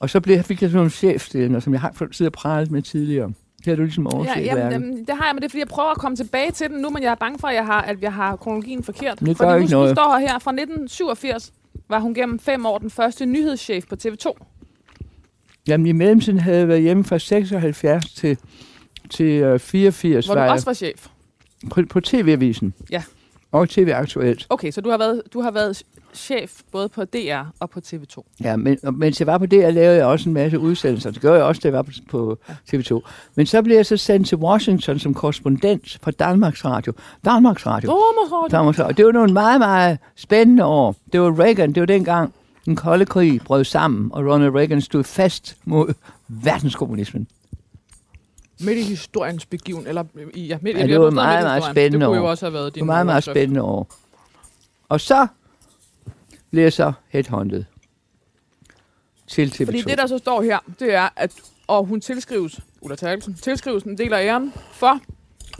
Og så blev, fik jeg sådan nogle chefstillinger, som jeg har siddet og pralet med tidligere. Det har du ligesom overset, Ja, ja, jamen, jamen, det har jeg, men det er, fordi jeg prøver at komme tilbage til den nu, men jeg er bange for, at jeg har, at jeg har kronologien forkert. Det fordi nu, ikke noget. Nu står her fra 1987, var hun gennem fem år den første nyhedschef på TV2. jamen, i mellemtiden havde jeg været hjemme fra 76 til, til øh, 84, Hvor du var også var chef. på, på TV-avisen. Ja. Og TV Aktuelt. Okay, så du har været, du har været chef både på DR og på TV2. Ja, men og mens jeg var på det, jeg lavede jeg også en masse udsendelser. Det gjorde jeg også, da jeg var på, på TV2. Men så blev jeg så sendt til Washington som korrespondent fra Danmarks Radio. Danmarks Radio. Thomas Radio. Danmarks Radio. Det var nogle meget, meget spændende år. Det var Reagan, det var dengang den kolde krig brød sammen, og Ronald Reagan stod fast mod verdenskommunismen. Midt i historiens begiven, eller i, ja, midt, Ja, jeg det var meget, i meget spændende Det kunne jo år. også have været Det din var meget, meget spændende år. Og så så headhunted til TV2. Fordi det, der så står her, det er, at og hun tilskrives, Ulla Terkelsen, tilskrives en del af æren for,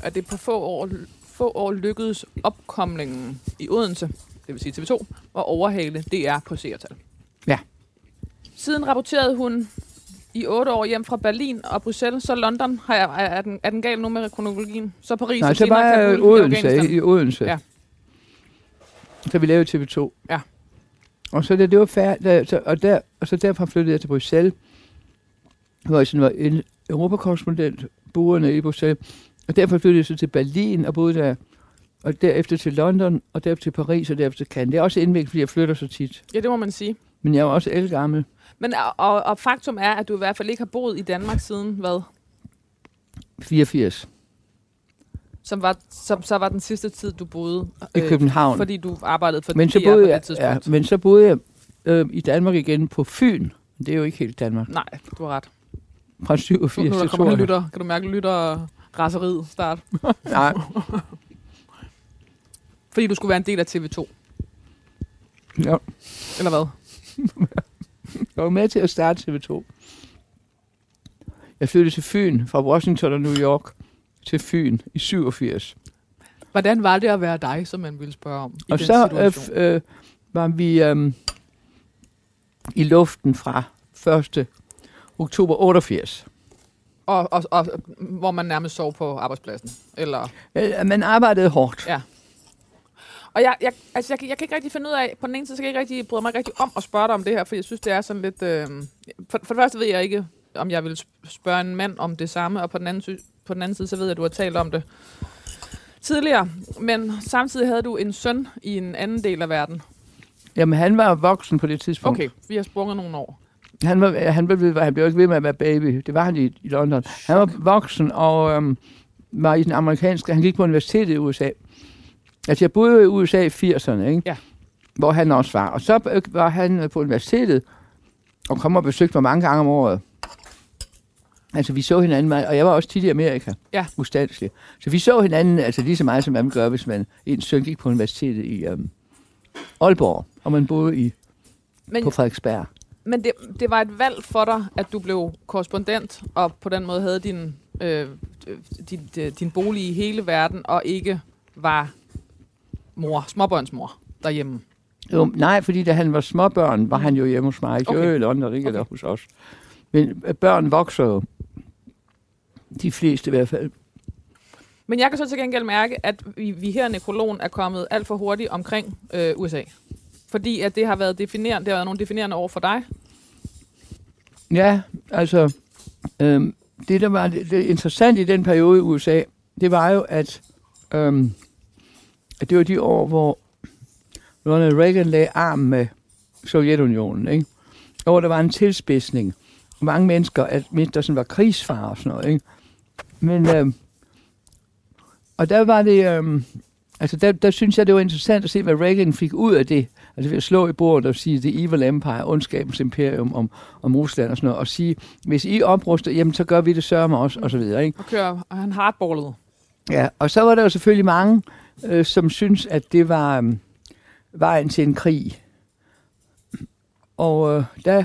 at det på få år, få år lykkedes opkomlingen i Odense, det vil sige TV2, at overhale DR på seertal. Ja. Siden rapporterede hun i otte år hjem fra Berlin og Bruxelles, så London, har jeg, er, den, er den gal nu med kronologien? Så Paris Nej, og så var jeg Odense, i Odense. Ja. Så vi lavede TV2. Ja. Og så da det var færdigt, så, og, der, og så derfra flyttede jeg til Bruxelles, hvor jeg sådan var en europakorrespondent, boende i Bruxelles. Og derfor flyttede jeg så til Berlin og boede der, og derefter til London, og derefter til Paris, og derefter til Cannes. Det er også indviklet, fordi jeg flytter så tit. Ja, det må man sige. Men jeg er også elgammel. Men og, og faktum er, at du i hvert fald ikke har boet i Danmark siden hvad? 84 Som var, som så var den sidste tid, du boede i København. Fordi du arbejdede for men, så DR boede på det jeg, tidspunkt. ja, men så boede jeg øh, i Danmark igen på Fyn. Det er jo ikke helt Danmark. Nej, du har ret. Fra Nu, 87 nu der kommer 82. lytter, kan du mærke lytter raseriet start. Nej, Fordi du skulle være en del af TV2, ja. eller hvad? Jeg var med til at starte TV2. Jeg flyttede til Fyn fra Washington og New York til Fyn i 87. Hvordan var det at være dig, som man ville spørge om i og den så situation? øh, øh, var vi øh, i luften fra 1. oktober 88. og, og, og, hvor man nærmest sov på arbejdspladsen. Eller, Øh, Man arbejdede hårdt. Ja. og jeg, jeg, altså jeg, kan- jeg kan ikke rigtig finde ud af, på den ene side, så kan jeg ikke rigtig bryde mig rigtig om at spørge dig om det her, for jeg synes, det er sådan lidt... Øh, for, for det første ved jeg ikke, om jeg vil sp- spørge en mand om det samme, og på den anden sy- på den anden side, så ved jeg, at du har talt om det tidligere. Men samtidig havde du en søn i en anden del af verden. Jamen, han var voksen på det tidspunkt. Okay, vi har sprunget nogle år. Han, var, han, blev, han blev ikke ved med at være baby. Det var han i, i London. Han var voksen og øhm, var i den amerikanske... Han gik på universitetet i USA. Altså, jeg boede i USA i 80'erne, ikke? Ja. Hvor han også var. Og så øh, var han på universitetet og kom og besøgte mig mange gange om året. Altså, vi så hinanden meget, og jeg var også tit i Amerika. Ja. Ustandsligt. Så vi så hinanden altså lige så meget, som man gør, hvis man en søn gik på universitetet i øhm, Aalborg, og man boede i, Men, på Frederiksberg. men det, det var et valg for dig, at du blev korrespondent, og på den måde havde din, øh, din, øh, din bolig i hele verden, og ikke var mor, småbørnsmor derhjemme. Jo, nej, fordi da han var småbørn, var han jo hjemme hos mig. Ikke Okay. okay. i London, ikke Okay. okay. der hos os. Men øh, børn vokser jo. De fleste i hvert fald. Men jeg kan så til gengæld mærke, at vi, vi her i nekrologen er kommet alt for hurtigt omkring øh, USA. Fordi at det har været definerende, det har været nogle definerende år for dig. Ja, altså, øhm, det der var det, det interessant i den periode i USA, det var jo, at, øhm, at det var de år, hvor Ronald Reagan lagde arm med Sovjetunionen, ikke? Og hvor der var en tilspidsning. Mange mennesker, at mindst sådan var krigsfar og sådan noget, ikke? Men, øhm, og der var det, øhm, altså der, der synes jeg, det var interessant at se, hvad Reagan fik ud af det. Altså ved at slå i bordet og sige, det evil empire, ondskabens imperium om, om Rusland og sådan noget, og sige, hvis I opruster, jamen så gør vi det sørme også, og så videre, ikke? Og kører, og han hardballet. Ja, og så var der jo selvfølgelig mange, øh, som synes, at det var øh, vejen til en krig. Og øh, der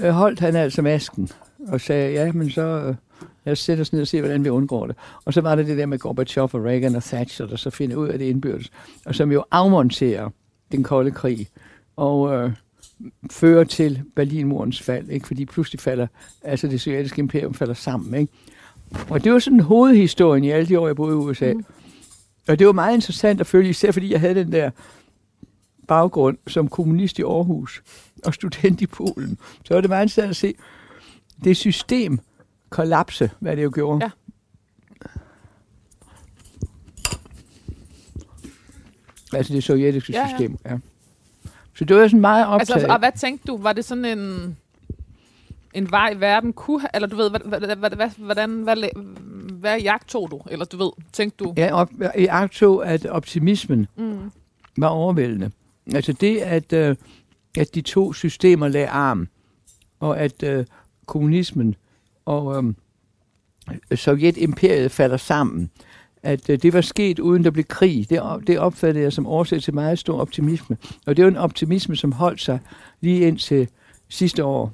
øh, holdt han altså masken og sagde, ja, men så øh, lad os sætte os ned og se, hvordan vi undgår det. Og så var det det der med Gorbachev og Reagan og Thatcher, der så finder ud af det indbyrdes, og som jo afmonterer den kolde krig og øh, fører til Berlinmurens fald, ikke? fordi pludselig falder, altså det sovjetiske imperium falder sammen. Ikke? Og det var sådan hovedhistorien i alle de år, jeg boede i USA. Mm. Og det var meget interessant at følge, især fordi jeg havde den der baggrund som kommunist i Aarhus og student i Polen. Så var det meget interessant at se det system kollapse, hvad det jo gjorde. Ja. Altså det sovjetiske Ja, ja. system, ja. Så det var sådan meget optaget. Altså, og hvad tænkte du? Var det sådan en, en vej, verden kunne eller du ved, hvad, hvad, hvad, hvordan, hvad, hvad, jagtog du? Eller du ved, tænkte du? Ja, op, jeg agtog, at optimismen Mm. var overvældende. Altså det, at, øh, at de to systemer lagde arm, og at øh, kommunismen og øhm, Sovjetimperiet falder sammen, at øh, det var sket uden der blev krig, det, det opfattede jeg som årsag til meget stor optimisme. Og det var en optimisme, som holdt sig lige indtil sidste år,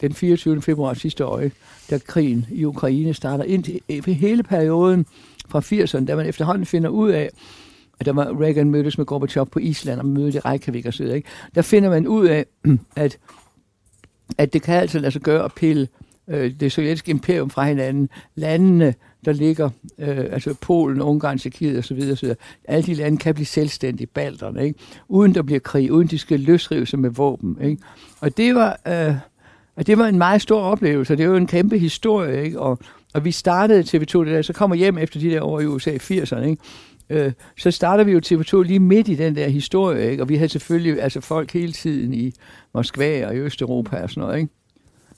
den 24. februar sidste år, da krigen i Ukraine starter. Indtil øh, hele perioden fra 80'erne, da man efterhånden finder ud af, at der var Reagan mødtes med Gorbachev på Island og mødte i Reykjavik og så videre, ikke? Der finder man ud af, at, at det kan altså lade sig gøre at pille øh, det sovjetiske imperium fra hinanden. Landene, der ligger, øh, altså Polen, Ungarn, Tjekkiet og så videre, så alle de lande kan blive selvstændige, balterne, ikke? uden der bliver krig, uden de skal løsrive sig med våben. Ikke? Og det var, øh, og det var en meget stor oplevelse, og det var jo en kæmpe historie, ikke? Og, og vi startede TV2, det der, så kommer hjem efter de der år i USA i 80'erne, ikke? Øh, så starter vi jo TV2 lige midt i den der historie, ikke? og vi havde selvfølgelig altså folk hele tiden i Moskva og i Østeuropa og sådan noget, ikke?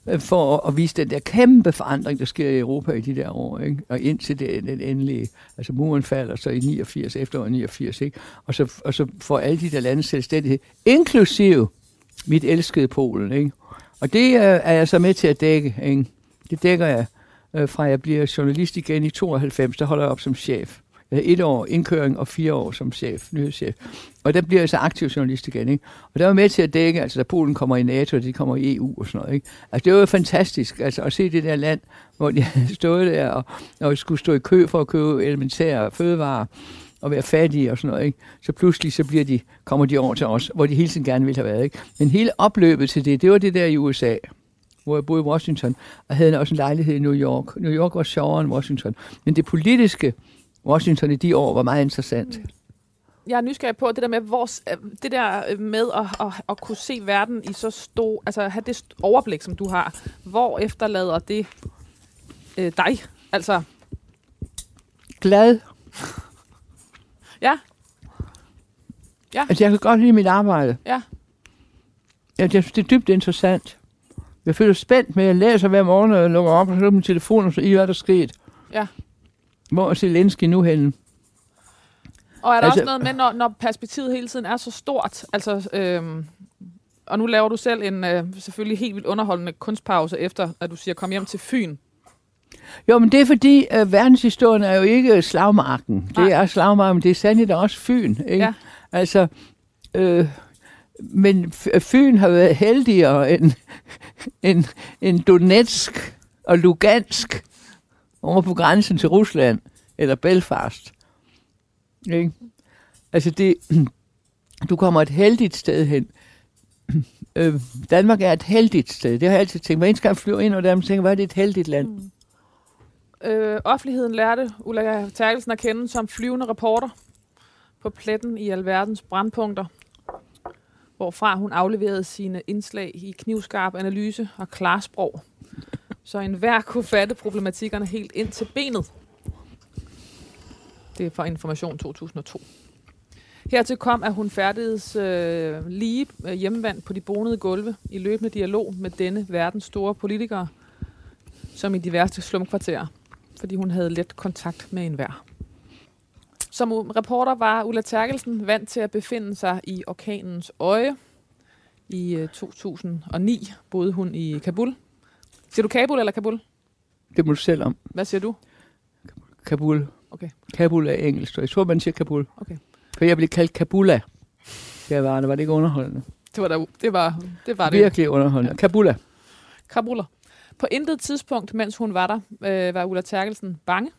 Øh, for at, at vise den der kæmpe forandring, der sker i Europa i de der år, ikke? og indtil det, den endelige, altså muren falder så i 89, efteråret 89, ikke? Og, så, og så får alle de der lande selvstændighed, inklusive mit elskede Polen, ikke? Og det øh, er jeg så med til at dække, ikke? Det dækker jeg øh, fra jeg bliver journalist igen i 92, der holder jeg op som chef. Øh, et år indkøring og fire år som chef, nyhedschef. Og der bliver jeg så aktiv journalist igen, ikke? Og der var med til at dække, altså da Polen kommer i NATO, og de kommer i EU og sådan noget, ikke? Altså det var jo fantastisk, altså at se det der land, hvor de havde stået der og, og skulle stå i kø for at købe elementære fødevarer og være fattige og sådan noget, ikke? Så pludselig så bliver de, kommer de over til os, hvor de hele tiden gerne ville have været, ikke? Men hele opløbet til det, det var det der i USA, hvor jeg boede i Washington, og havde også en lejlighed i New York. New York var sjovere end Washington. Men det politiske Washington i de år var meget interessant. Jeg er nysgerrig på det der med, hvor, øh, det der øh, med at, at, at kunne se verden i så stor, altså have det overblik, som du har. Hvor efterlader det øh, dig? Altså, glad. Ja. Ja. Altså, jeg kan godt lide mit arbejde. Ja. Jeg, jeg synes, det er dybt interessant. Jeg føler spændt med, at jeg læser hver morgen, og jeg lukker op, og så min telefon, og så i, hvad der er sket. Ja. Hvor er Zelensky nu henne? Og er der Altså- også noget med, når, når perspektivet hele tiden er så stort, altså, øhm, og nu laver du selv en øh, selvfølgelig helt vildt underholdende kunstpause efter, at du siger, kom hjem til Fyn. Jo, men det er fordi, øh, verdenshistorien er jo ikke slagmarken. Det Nej. er slagmarken, men det er sandelig også Fyn. Ikke? Ja. Altså, øh, men Fyn har været heldigere end, end, end Donetsk og Lugansk over på grænsen til Rusland, eller Belfast. Ikke? Altså, det, du kommer et heldigt sted hen. Øh, Danmark er et heldigt sted. Det har jeg altid tænkt. Hver eneste gang jeg flyver ind, og der tænker, hvad er det et heldigt land. Mm. Øh, offentligheden lærte Ulla Terkelsen at kende som flyvende reporter på pletten i alverdens brandpunkter, hvorfra hun afleverede sine indslag i knivskarp analyse og klarsprog, så enhver kunne fatte problematikkerne helt ind til benet. Det er fra Information 2002. Hertil kom, at hun færdigheds øh, lige øh, hjemmevandt på de bonede gulve i løbende dialog med denne verdens store politikere, som i de værste slumkvarterer, fordi hun havde let kontakt med enhver. Som reporter var Ulla Terkelsen vant til at befinde sig i orkanens øje. I øh, 2009 boede hun i Kabul. Siger du Kabul eller Kabul? Det må du selv om. Hvad siger du? Kabul. Okay. Kabul er engelsk, så jeg tror, man siger Kabul. Okay. For jeg blev kaldt Kabula. Det var det, var det ikke underholdende? Det var, der, det var, det var det. Virkelig underholdende. Kabula. Kabuler. På intet tidspunkt, mens hun var der, øh, var Ulla Terkelsen bange.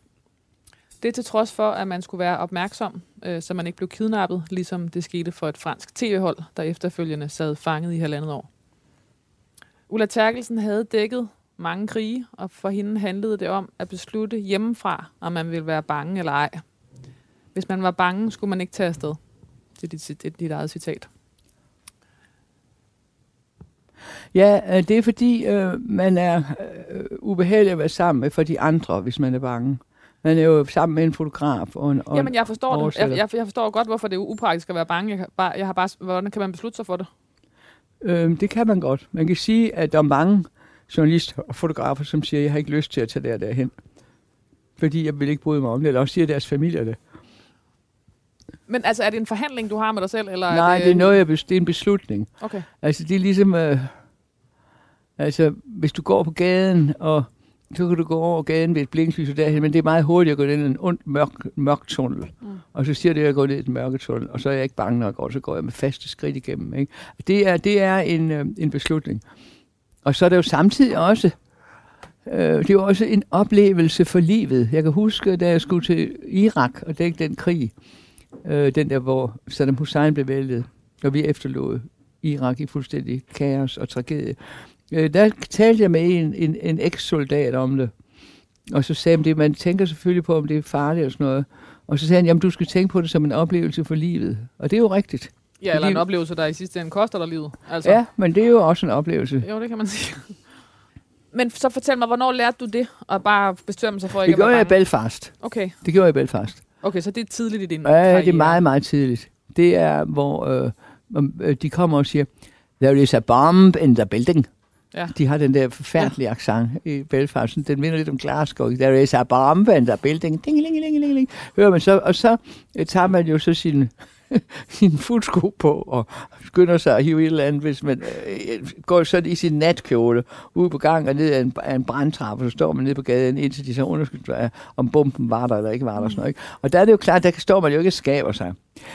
Det til trods for, at man skulle være opmærksom, øh, så man ikke blev kidnappet, ligesom det skete for et fransk tv-hold, der efterfølgende sad fanget i halvandet år. Ulla Terkelsen havde dækket mange krige, og for hende handlede det om at beslutte hjemmefra, om man ville være bange eller ej. Hvis man var bange, skulle man ikke tage afsted. Det er dit, er dit eget citat. Ja, øh, det er fordi, øh, man er øh, ubehagelig at være sammen med for de andre, hvis man er bange. Man er jo sammen med en fotograf og en, og Jamen, jeg forstår det. Jeg, jeg, jeg forstår godt, hvorfor det er upraktisk at være bange. Jeg, bare, jeg har bare, hvordan kan man beslutte sig for det? Øh, det kan man godt. Man kan sige, at der er mange journalister og fotografer, som siger, at jeg har ikke lyst til at tage der derhen. Fordi jeg vil ikke bryde mig om det, eller også siger deres familier det. Men altså, er det en forhandling, du har med dig selv? Eller Nej, er det, det er, noget, jeg, det er en beslutning. Okay. Altså, det er ligesom... Øh, altså, hvis du går på gaden, og så kan du gå over gaden ved et blinklys og derhen, men det er meget hurtigt at gå ind i en ond, mørk, mørk tunnel. Mm. Og så siger det, at jeg går ned i den mørke tunnel, og så er jeg ikke bange, når jeg går, så går jeg med faste skridt igennem. Ikke? Det er, det er en, øh, en beslutning. Og så er det jo samtidig også, øh, det er jo også en oplevelse for livet. Jeg kan huske, da jeg skulle til Irak og dække den krig, øh, den der, hvor Saddam Hussein blev væltet, og vi efterlod Irak i fuldstændig kaos og tragedie. Øh, der talte jeg med en, en, en eks-soldat om det, og så sagde han, det, man tænker selvfølgelig på, om det er farligt og sådan noget. Og så sagde han, jamen du skal tænke på det som en oplevelse for livet. Og det er jo rigtigt. Ja, eller en oplevelse, der i sidste ende koster dig livet. Altså, Ja, men det er jo også en oplevelse. Jo, det kan man sige. Men så fortæl mig, hvornår lærte du det? Og bare bestemme sig for ikke Det gjorde at jeg i være bange? Belfast. Okay. Det gjorde jeg i Belfast. okay, så det er tidligt i din Ja, det er karriere. meget, meget tidligt. Det er, hvor øh, øh, de kommer og siger, there is a bomb in the building. Ja. De har den der forfærdelige accent i Belfast. Den minder lidt om Glasgow. There is a bomb in the building. Ding, ding, ding, ding, ding. Hører man så, og så øh, tager man jo så sin, sin fodsko på og skynder sig at hive et eller andet, hvis man øh, går sådan i sin natkjole ud på gang og ned ad en, af en brandtrappe, så står man nede på gaden, indtil de så undersøger, øh, om bomben var der eller ikke var der. Sådan noget, ikke? Og der er det jo klart, der står man jo ikke og skaber sig.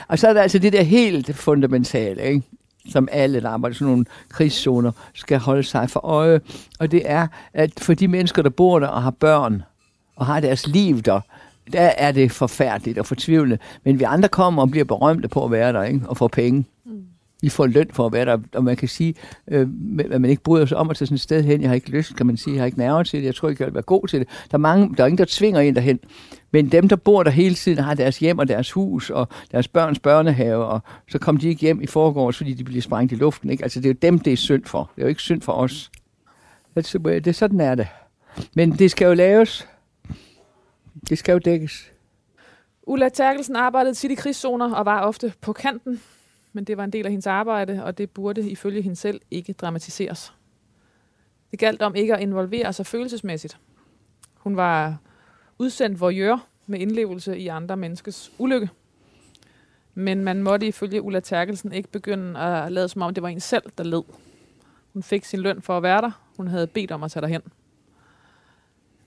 Og så er der altså det der helt fundamentale, ikke? som alle, der arbejder i sådan nogle krigszoner, skal holde sig for øje. Og det er, at for de mennesker, der bor der og har børn, og har deres liv der, der er det forfærdeligt og fortvivlende. Men vi andre kommer og bliver berømte på at være der, ikke? og får penge. Mm. I får løn for at være der, og man kan sige, øh, at man ikke bryder sig om at tage sådan et sted hen. Jeg har ikke lyst, kan man sige. Jeg har ikke nerver til det. Jeg tror ikke, jeg vil være god til det. Der er, mange, der er ingen, der tvinger en derhen. Men dem, der bor der hele tiden, har deres hjem og deres hus og deres børns børnehave, og så kommer de ikke hjem i forgårs, fordi de bliver sprængt i luften. Ikke? Altså, det er jo dem, det er synd for. Det er jo ikke synd for os. That's the way- Det er sådan er det. Men det skal jo laves. Det skal jo dækkes. Ulla Terkelsen arbejdede tit i krigszoner og var ofte på kanten, men det var en del af hendes arbejde, og det burde ifølge hende selv ikke dramatiseres. Det galt om ikke at involvere sig følelsesmæssigt. Hun var udsendt voyeur med indlevelse i andre menneskes ulykke. Men man måtte ifølge Ulla Terkelsen ikke begynde at lade som om, det var en selv, der led. Hun fik sin løn for at være der. Hun havde bedt om at tage derhen.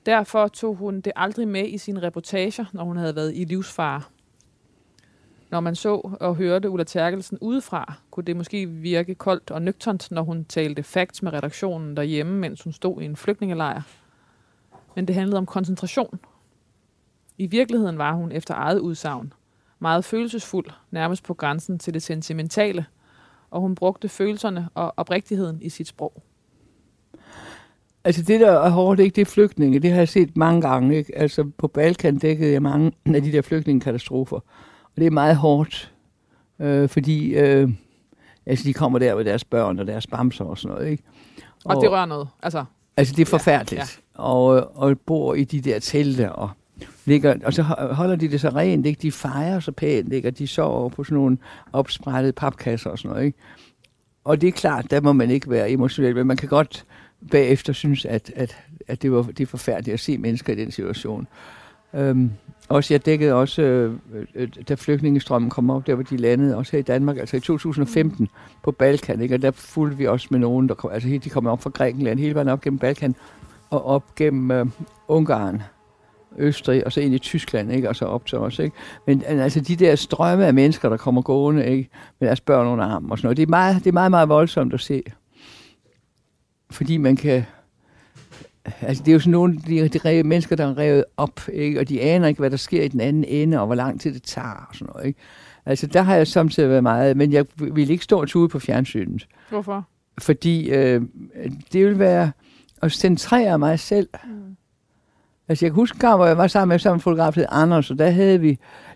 Derfor tog hun det aldrig med i sine reportager, når hun havde været i livsfare. Når man så og hørte Ulla Terkelsen udefra, kunne det måske virke koldt og nøgternt, når hun talte facts med redaktionen derhjemme, mens hun stod i en flygtningelejr. Men det handlede om koncentration. I virkeligheden var hun efter eget udsagn meget følelsesfuld, nærmest på grænsen til det sentimentale, og hun brugte følelserne og oprigtigheden i sit sprog. Altså det, der er hårdt, ikke, det er flygtninge. Det har jeg set mange gange. Ikke? Altså på Balkan dækkede jeg mange af de der flygtningekatastrofer. Og det er meget hårdt, øh, fordi øh, altså, de kommer der med deres børn og deres bamser og sådan noget. Ikke? Og, og det rører noget. Altså, altså det er forfærdeligt. Ja, ja. Og, og bor i de der telte og ligger, og så holder de det så rent, ikke? De fejrer så pænt, ikke? Og de sover på sådan nogle opsprættede papkasser og sådan noget, ikke? Og det er klart, der må man ikke være emotionel, men man kan godt bagefter synes, at, at, at det, var, det er forfærdeligt at se mennesker i den situation. Øhm, også jeg dækkede også, øh, øh, da flygtningestrømmen kom op, der hvor de landede, også her i Danmark, altså i 2015 på Balkan, ikke? og der fulgte vi også med nogen, der kom, altså de kom op fra Grækenland, hele vejen op gennem Balkan, og op gennem øh, Ungarn, Østrig, og så ind i Tyskland, ikke? og så op til os. Ikke? Men altså de der strømme af mennesker, der kommer gående ikke? med deres børn under armen og sådan noget, det er meget, det er meget, meget voldsomt at se. Fordi man kan... Altså, det er jo sådan nogle de, de mennesker, der er revet op, ikke? og de aner ikke, hvad der sker i den anden ende, og hvor lang tid det tager, og sådan noget. Ikke? Altså, der har jeg samtidig været meget, men jeg vil ikke stå og tude på fjernsynet. Hvorfor? Fordi øh, det vil være at centrere mig selv. Mm. Altså, jeg kan huske en gang, hvor jeg var sammen med sammen fotograf, hed Anders, og der havde vi,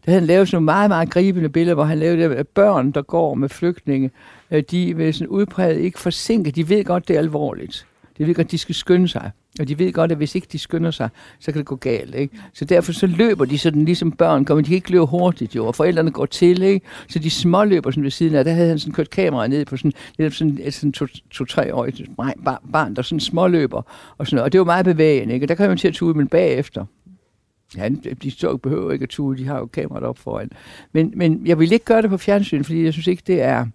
der havde han lavet sådan nogle meget, meget gribende billeder, hvor han lavede det af børn, der går med flygtninge. Øh, de vil sådan udpræget ikke forsinke. De ved godt, det er alvorligt. De ved godt, de skal skynde sig. Og de ved godt, at hvis ikke de skynder sig, så kan det gå galt. Ikke? Så derfor så løber de sådan ligesom børn kommer. De kan ikke løbe hurtigt jo, og forældrene går til. Ikke? Så de små løber sådan ved siden af. Der havde han sådan kørt kamera ned på sådan, sådan et sådan to-tre år barn, der sådan småløber. Og, sådan, og det var meget bevægende. Ikke? Og der kan man til at tude, men bagefter. Ja, de så behøver ikke at tude, de har jo kameraet op foran. Men, men jeg vil ikke gøre det på fjernsyn, fordi jeg synes ikke, det er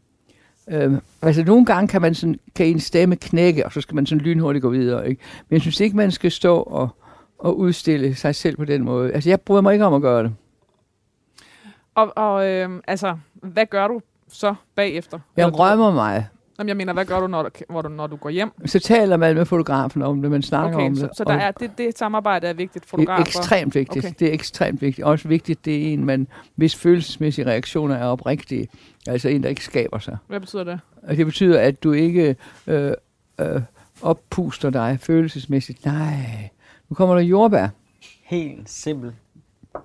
Øh, altså nogle gange kan man sådan, kan en stemme knække, og så skal man sådan lynhurtigt gå videre. Ikke? Men jeg synes ikke, man skal stå og, og udstille sig selv på den måde. Altså jeg bryder mig ikke om at gøre det. Og, og øh, altså, hvad gør du så bagefter? Jeg rømmer mig. Jamen, jeg mener, hvad gør du, når du, hvor du, når du går hjem? Så taler man med fotografen om det, man snakker okay, om så, det. Så der er, det, det samarbejde er vigtigt, fotografer? Det er ekstremt vigtigt. Okay. Det er ekstremt vigtigt. Også vigtigt, det er en, man, hvis følelsesmæssige reaktioner er oprigtige. Altså en, der ikke skaber sig. Hvad betyder det? Det betyder, at du ikke øh, øh, oppuster dig følelsesmæssigt. Nej, nu kommer der jordbær. Helt simpelt.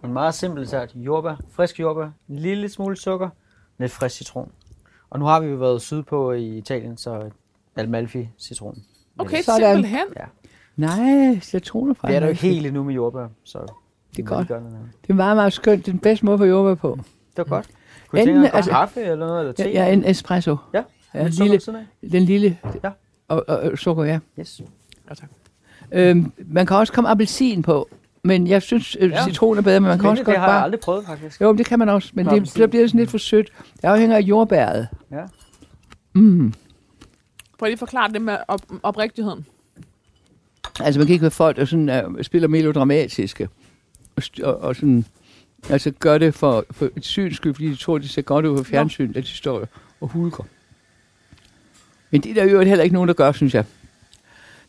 En meget simpel sat jordbær, frisk jordbær, en lille smule sukker, lidt frisk citron. Og nu har vi jo været sydpå i Italien, så Amalfi citron. Okay, Sådan. simpelthen. Ja. Nej, citroner fra Det er der jo helt endnu med jordbær, så det er godt. Det er meget, meget skønt. Det er den bedste måde at få jordbær på. Det var godt. Kunne Enten, tænke altså, kaffe eller noget, eller te? Ja, en espresso. Ja, ja den, lille, den lille. Ja. Og, og, og sukker, ja. Yes. Ja, tak. Øhm, man kan også komme appelsin på. Men jeg synes, øh, ja. citron er bedre, men man kan også det godt har bare... jeg aldrig prøvet, faktisk. Jo, det kan man også, men det, så bliver det sådan lidt for sødt. Det afhænger af jordbæret. Ja. Mm. Prøv lige at forklare det med op- oprigtigheden. Altså, man kan ikke være folk, der sådan, uh, spiller melodramatiske. Og, og, og sådan, altså gør det for, for et synskyld, fordi de tror, de ser godt ud på fjernsyn, at de står og hulker. Men det er der jo heller ikke nogen, der gør, synes jeg.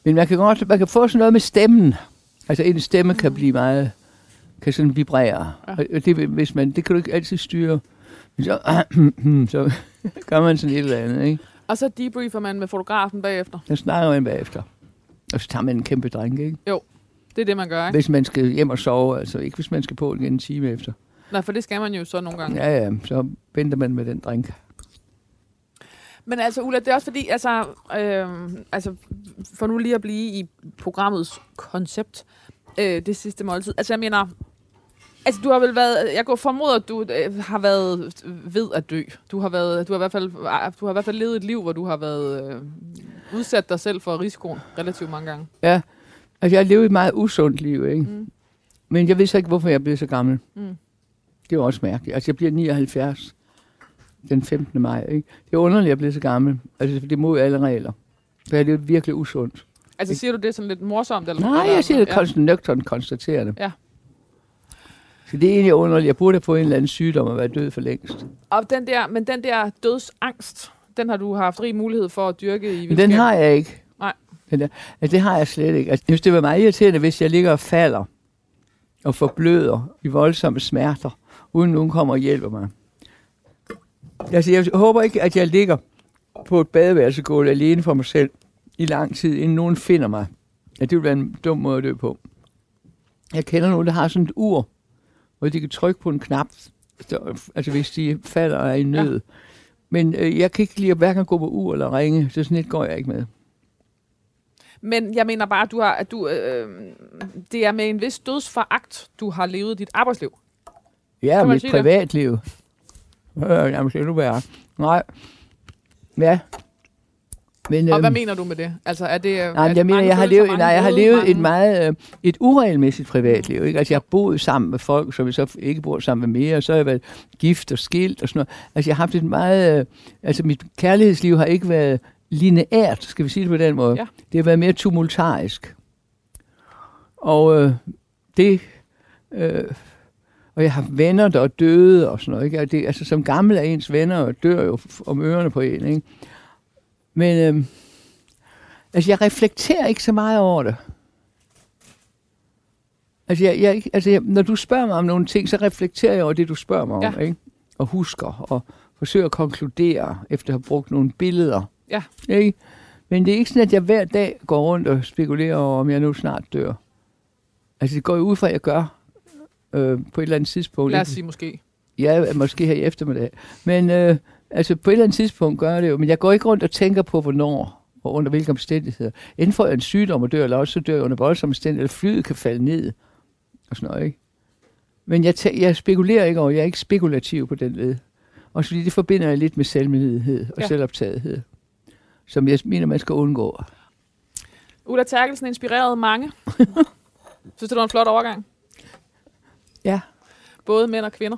Men man kan godt man kan få sådan noget med stemmen. Altså en stemme kan blive meget, kan sådan vibrere. Ja. Og det, hvis man, det kan du ikke altid styre. Så, så gør man sådan et eller andet, ikke? Og så debriefer man med fotografen bagefter. Så snakker man bagefter. Og så tager man en kæmpe drink, ikke? Jo, det er det, man gør, ikke? Hvis man skal hjem og sove, altså ikke hvis man skal på igen en time efter. Nej, for det skal man jo så nogle gange. Ja, ja, så venter man med den drink. Men altså, Ulla, det er også fordi, altså, øh, altså, for nu lige at blive i programmets koncept, øh, det sidste måltid. Altså, jeg mener, Altså, du har vel været, jeg går formoder, at du øh, har været ved at dø. Du har, været, du, har i hvert fald, du har i hvert fald levet et liv, hvor du har været øh, udsat dig selv for risikoen relativt mange gange. Ja, altså jeg har levet et meget usundt liv, ikke? Mm. Men jeg ved så ikke, hvorfor jeg blevet så gammel. Mm. Det er også mærkeligt. Altså jeg bliver 79 den 15. maj, ikke? Det er underligt, at jeg er blevet så gammel. Altså det er mod alle regler. Jeg har levet virkelig usundt. Altså, siger du det sådan lidt morsomt? Eller, Nej, jeg siger det ja. konstant nøgternt konstaterende. Ja. Så det er egentlig underligt. Jeg burde have fået en eller anden sygdom og være død for længst. Og den der, men den der dødsangst, den har du haft rig mulighed for at dyrke i Men den har jeg ikke. Nej. Den der, altså, det har jeg slet ikke. Altså, jeg synes, det var meget irriterende, hvis jeg ligger og falder og forbløder i voldsomme smerter, uden nogen kommer og hjælper mig. Altså, jeg håber ikke, at jeg ligger på et badeværelsegulv alene for mig selv i lang tid, inden nogen finder mig. Ja, det vil være en dum måde at dø på. Jeg kender nogen, der har sådan et ur, hvor de kan trykke på en knap, så- altså hvis de falder og er i nød. Ja. Men øh, jeg kan ikke lide at hverken gå på ur eller ringe, så sådan et går jeg ikke med. Men jeg mener bare, at, du har, at du, øh, det er med en vis dødsforagt, du har levet dit arbejdsliv. Ja, mit privatliv. Øh, jamen, skal du være. Nej. Ja. Men, Og øhm, hvad mener du med det? Altså, er det, Nej, men jeg mener, jeg har levet, nej, jeg har levet et meget øh, et uregelmæssigt privatliv. Ikke? Altså, jeg har boet sammen med folk, som jeg så ikke bor sammen med mere, og så har jeg været gift og skilt og sådan noget. Altså, jeg har haft et meget... Øh, altså, mit kærlighedsliv har ikke været lineært, skal vi sige det på den måde. Ja. Det har været mere tumultarisk. Og øh, det... Øh, og jeg har venner, der er døde og sådan noget. Ikke? Og det, altså, som gammel er ens venner og dør jo om ørerne på en. Ikke? Men øh, altså, jeg reflekterer ikke så meget over det. Altså, jeg, jeg, altså jeg, når du spørger mig om nogle ting, så reflekterer jeg over det, du spørger mig om. Ja. Ikke? Og husker og forsøger at konkludere, efter at have brugt nogle billeder. Ja. Ikke? Men det er ikke sådan, at jeg hver dag går rundt og spekulerer over, om jeg nu snart dør. Altså, det går jo ud fra, at jeg gør øh, på et eller andet tidspunkt. Lad os sige måske. Ja, måske her i eftermiddag. Men øh, altså på et eller andet tidspunkt gør det jo. Men jeg går ikke rundt og tænker på, hvornår og under hvilke omstændigheder. Får jeg en sygdom og dør, eller også så dør jeg under voldsomme omstændigheder, eller flyet kan falde ned. Og sådan noget, ikke? Men jeg, tæ- jeg spekulerer ikke over, jeg er ikke spekulativ på den led. Og fordi det forbinder jeg lidt med selvmedlidenhed og ja. selvoptagethed, som jeg mener, man skal undgå. Ulla Terkelsen inspirerede mange. Synes du, det var en flot overgang? Ja. Både mænd og kvinder.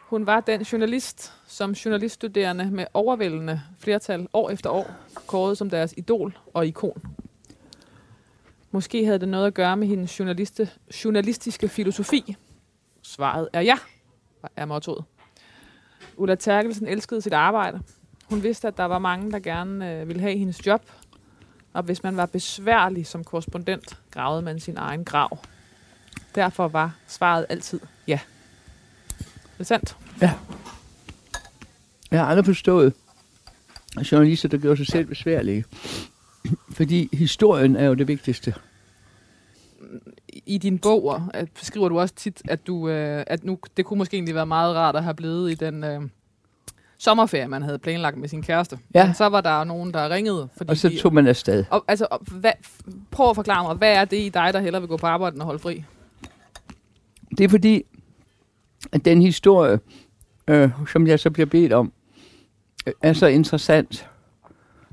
Hun var den journalist, som journaliststuderende med overvældende flertal år efter år kårede som deres idol og ikon. Måske havde det noget at gøre med hendes journaliste, journalistiske filosofi. Svaret er ja, er mottoet. Ulla Terkelsen elskede sit arbejde. Hun vidste, at der var mange, der gerne øh, ville have hendes job. Og hvis man var besværlig som korrespondent, gravede man sin egen grav. Derfor var svaret altid ja. Det er sandt. Jeg har aldrig forstået journalister, der gør sig selv besværlige. Fordi historien er jo det vigtigste. I din bog øh, skriver du også tit, at, du, øh, at nu, det kunne måske egentlig være meget rart at have blevet i den øh, sommerferie, man havde planlagt med sin kæreste. Ja. Men så var der nogen, der ringede. Fordi Og så tog man afsted. og, altså, og, hvad, prøv at forklare mig, hvad er det i dig, der hellere vil gå på arbejde og holde fri? Det er fordi, at den historie, øh, som jeg så bliver bedt om, øh, er så interessant,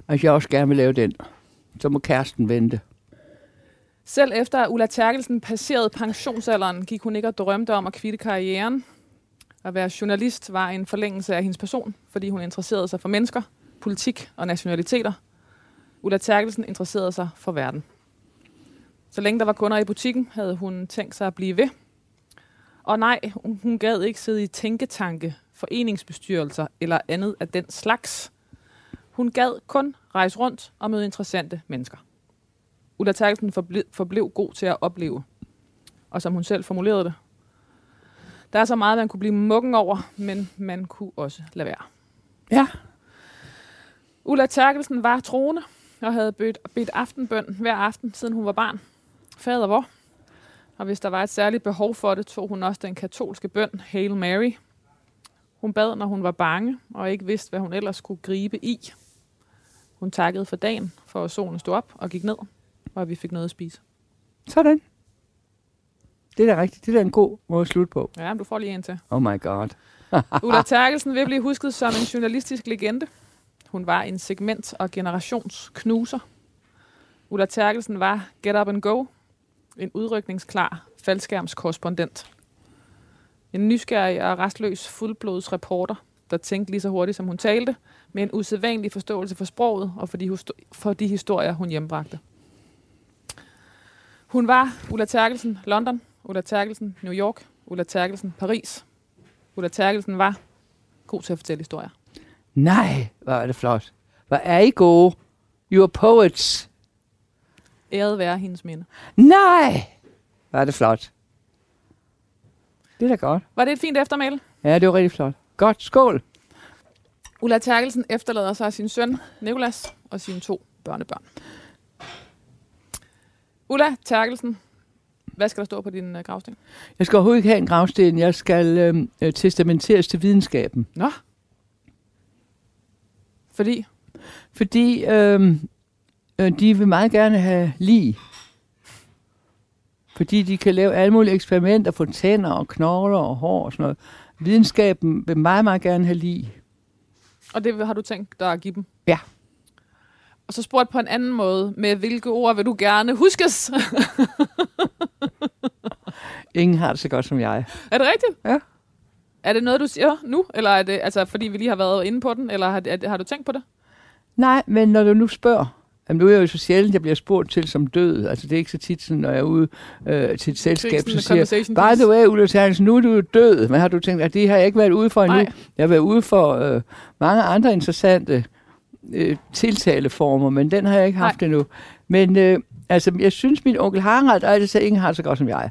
at jeg også gerne vil lave den. Så må kæresten vente. Selv efter Ulla Terkelsen passerede pensionsalderen, gik hun ikke og drømte om at kvitte karrieren. At være journalist var en forlængelse af hendes person, fordi hun interesserede sig for mennesker, politik og nationaliteter. Ulla Terkelsen interesserede sig for verden. Så længe der var kunder i butikken, havde hun tænkt sig at blive ved. Og nej, hun gad ikke sidde i tænketanke, foreningsbestyrelser eller andet af den slags. Hun gad kun rejse rundt og møde interessante mennesker. Ulla Terkelsen forblev, forblev god til at opleve. Og som hun selv formulerede det. Der er så meget, man kunne blive muggen over, men man kunne også lade være. Ja. Ulla Terkelsen var troende og havde bedt, bedt aftenbøn hver aften, siden hun var barn. Fader hvor? Og hvis der var et særligt behov for det, tog hun også den katolske bøn, Hail Mary. Hun bad, når hun var bange og ikke vidste, hvad hun ellers skulle gribe i. Hun takkede for dagen, for at solen stod op og gik ned, og at vi fik noget at spise. Sådan. Det er da rigtigt. Det er da en god måde at slutte på. Ja, men du får lige en til. Oh my god. Ulla Terkelsen vil blive husket som en journalistisk legende. Hun var en segment- og generationsknuser. Ulla Terkelsen var Get Up and Go, en udrykningsklar faldskærmskorrespondent. En nysgerrig og restløs fuldblods reporter, der tænkte lige så hurtigt, som hun talte, med en usædvanlig forståelse for sproget og for de, for de historier, hun hjembragte. Hun var Ulla Terkelsen London, Ulla Terkelsen New York, Ulla Terkelsen Paris. Ulla Terkelsen var god til at fortælle historier. Nej, hvor er det flot. Hvor er I gode. You are poets. Æret være hendes minde. Nej, hvor er det flot. Det er da godt. Var det et fint eftermæle? Ja, det var rigtig flot. Godt, skål. Ulla Terkelsen efterlader sig sin søn, Nikolas, og sine to børnebørn. Ulla Terkelsen, hvad skal der stå på din uh, gravsten? Jeg skal overhovedet ikke have en gravsten. Jeg skal øhm, øh, testamenteres til videnskaben. Nå. Fordi? Fordi øh, de vil meget gerne have lige. Fordi de kan lave alle mulige eksperimenter få tænder og knogler og hår og sådan noget. Videnskaben vil meget, meget gerne have lige. Og det har du tænkt dig at give dem? Ja. Og så spurgt på en anden måde, med hvilke ord vil du gerne huskes? Ingen har det så godt som jeg. er det rigtigt? Ja. Er det noget, du siger nu? Eller er det altså, fordi vi lige har været inde på den? Eller har, har du tænkt på det? Nej, men når du nu spørger, Jamen, nu er jeg jo så sjældent, jeg bliver spurgt til som død. Altså, det er ikke så tit, sådan, når jeg er ude øh, til et selskab, så siger by the way, Ulla Terkelsen, nu er du død. Men har du tænkt, at det har jeg ikke været ude for endnu? Nej. Jeg har været ude for øh, mange andre interessante øh, tiltaleformer, men den har jeg ikke haft Nej. endnu. Men øh, altså, jeg synes, min onkel Harald altid sagde, ingen har så godt som jeg.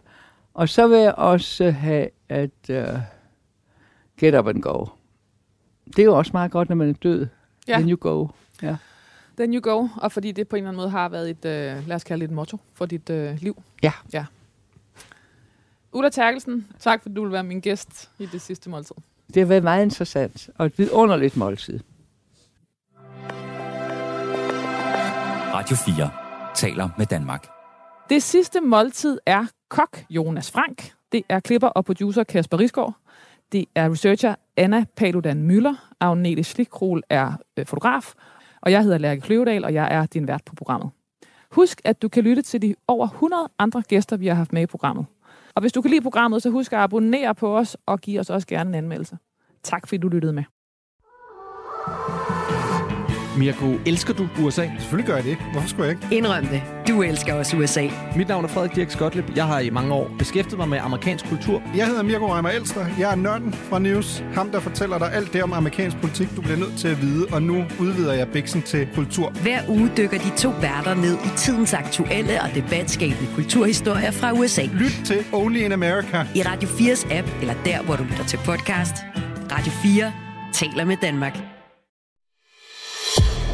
Og så vil jeg også have at øh, get up and go. Det er jo også meget godt, når man er død. Ja. Then you go. Ja. Then you go, og fordi det på en eller anden måde har været et, øh, lad os kalde det et motto for dit øh, liv. Ja. ja. Ulla Terkelsen, tak fordi du vil være min gæst i det sidste måltid. Det har været meget interessant, og et vidunderligt måltid. Radio 4 taler med Danmark. Det sidste måltid er kok Jonas Frank. Det er klipper og producer Kasper Risgaard. Det er researcher Anna Paludan Møller. Agnete Schlikrol er øh, fotograf. Og jeg hedder Lærke Kløvedal, og jeg er din vært på programmet. Husk, at du kan lytte til de over 100 andre gæster, vi har haft med i programmet. Og hvis du kan lide programmet, så husk at abonnere på os og give os også gerne en anmeldelse. Tak fordi du lyttede med. Mirko, elsker du USA? Selvfølgelig gør jeg det. Hvorfor skulle jeg ikke? Indrøm det. Du elsker også USA. Mit navn er Frederik Dirk Skotlip. Jeg har i mange år beskæftiget mig med amerikansk kultur. Jeg hedder Mirko Reimer Elster. Jeg er nørden fra News. Ham, der fortæller dig alt det om amerikansk politik, du bliver nødt til at vide. Og nu udvider jeg bæksen til kultur. Hver uge dykker de to værter ned i tidens aktuelle og debatskabende kulturhistorier fra USA. Lyt til Only in America. I Radio 4's app, eller der, hvor du lytter til podcast. Radio 4 taler med Danmark.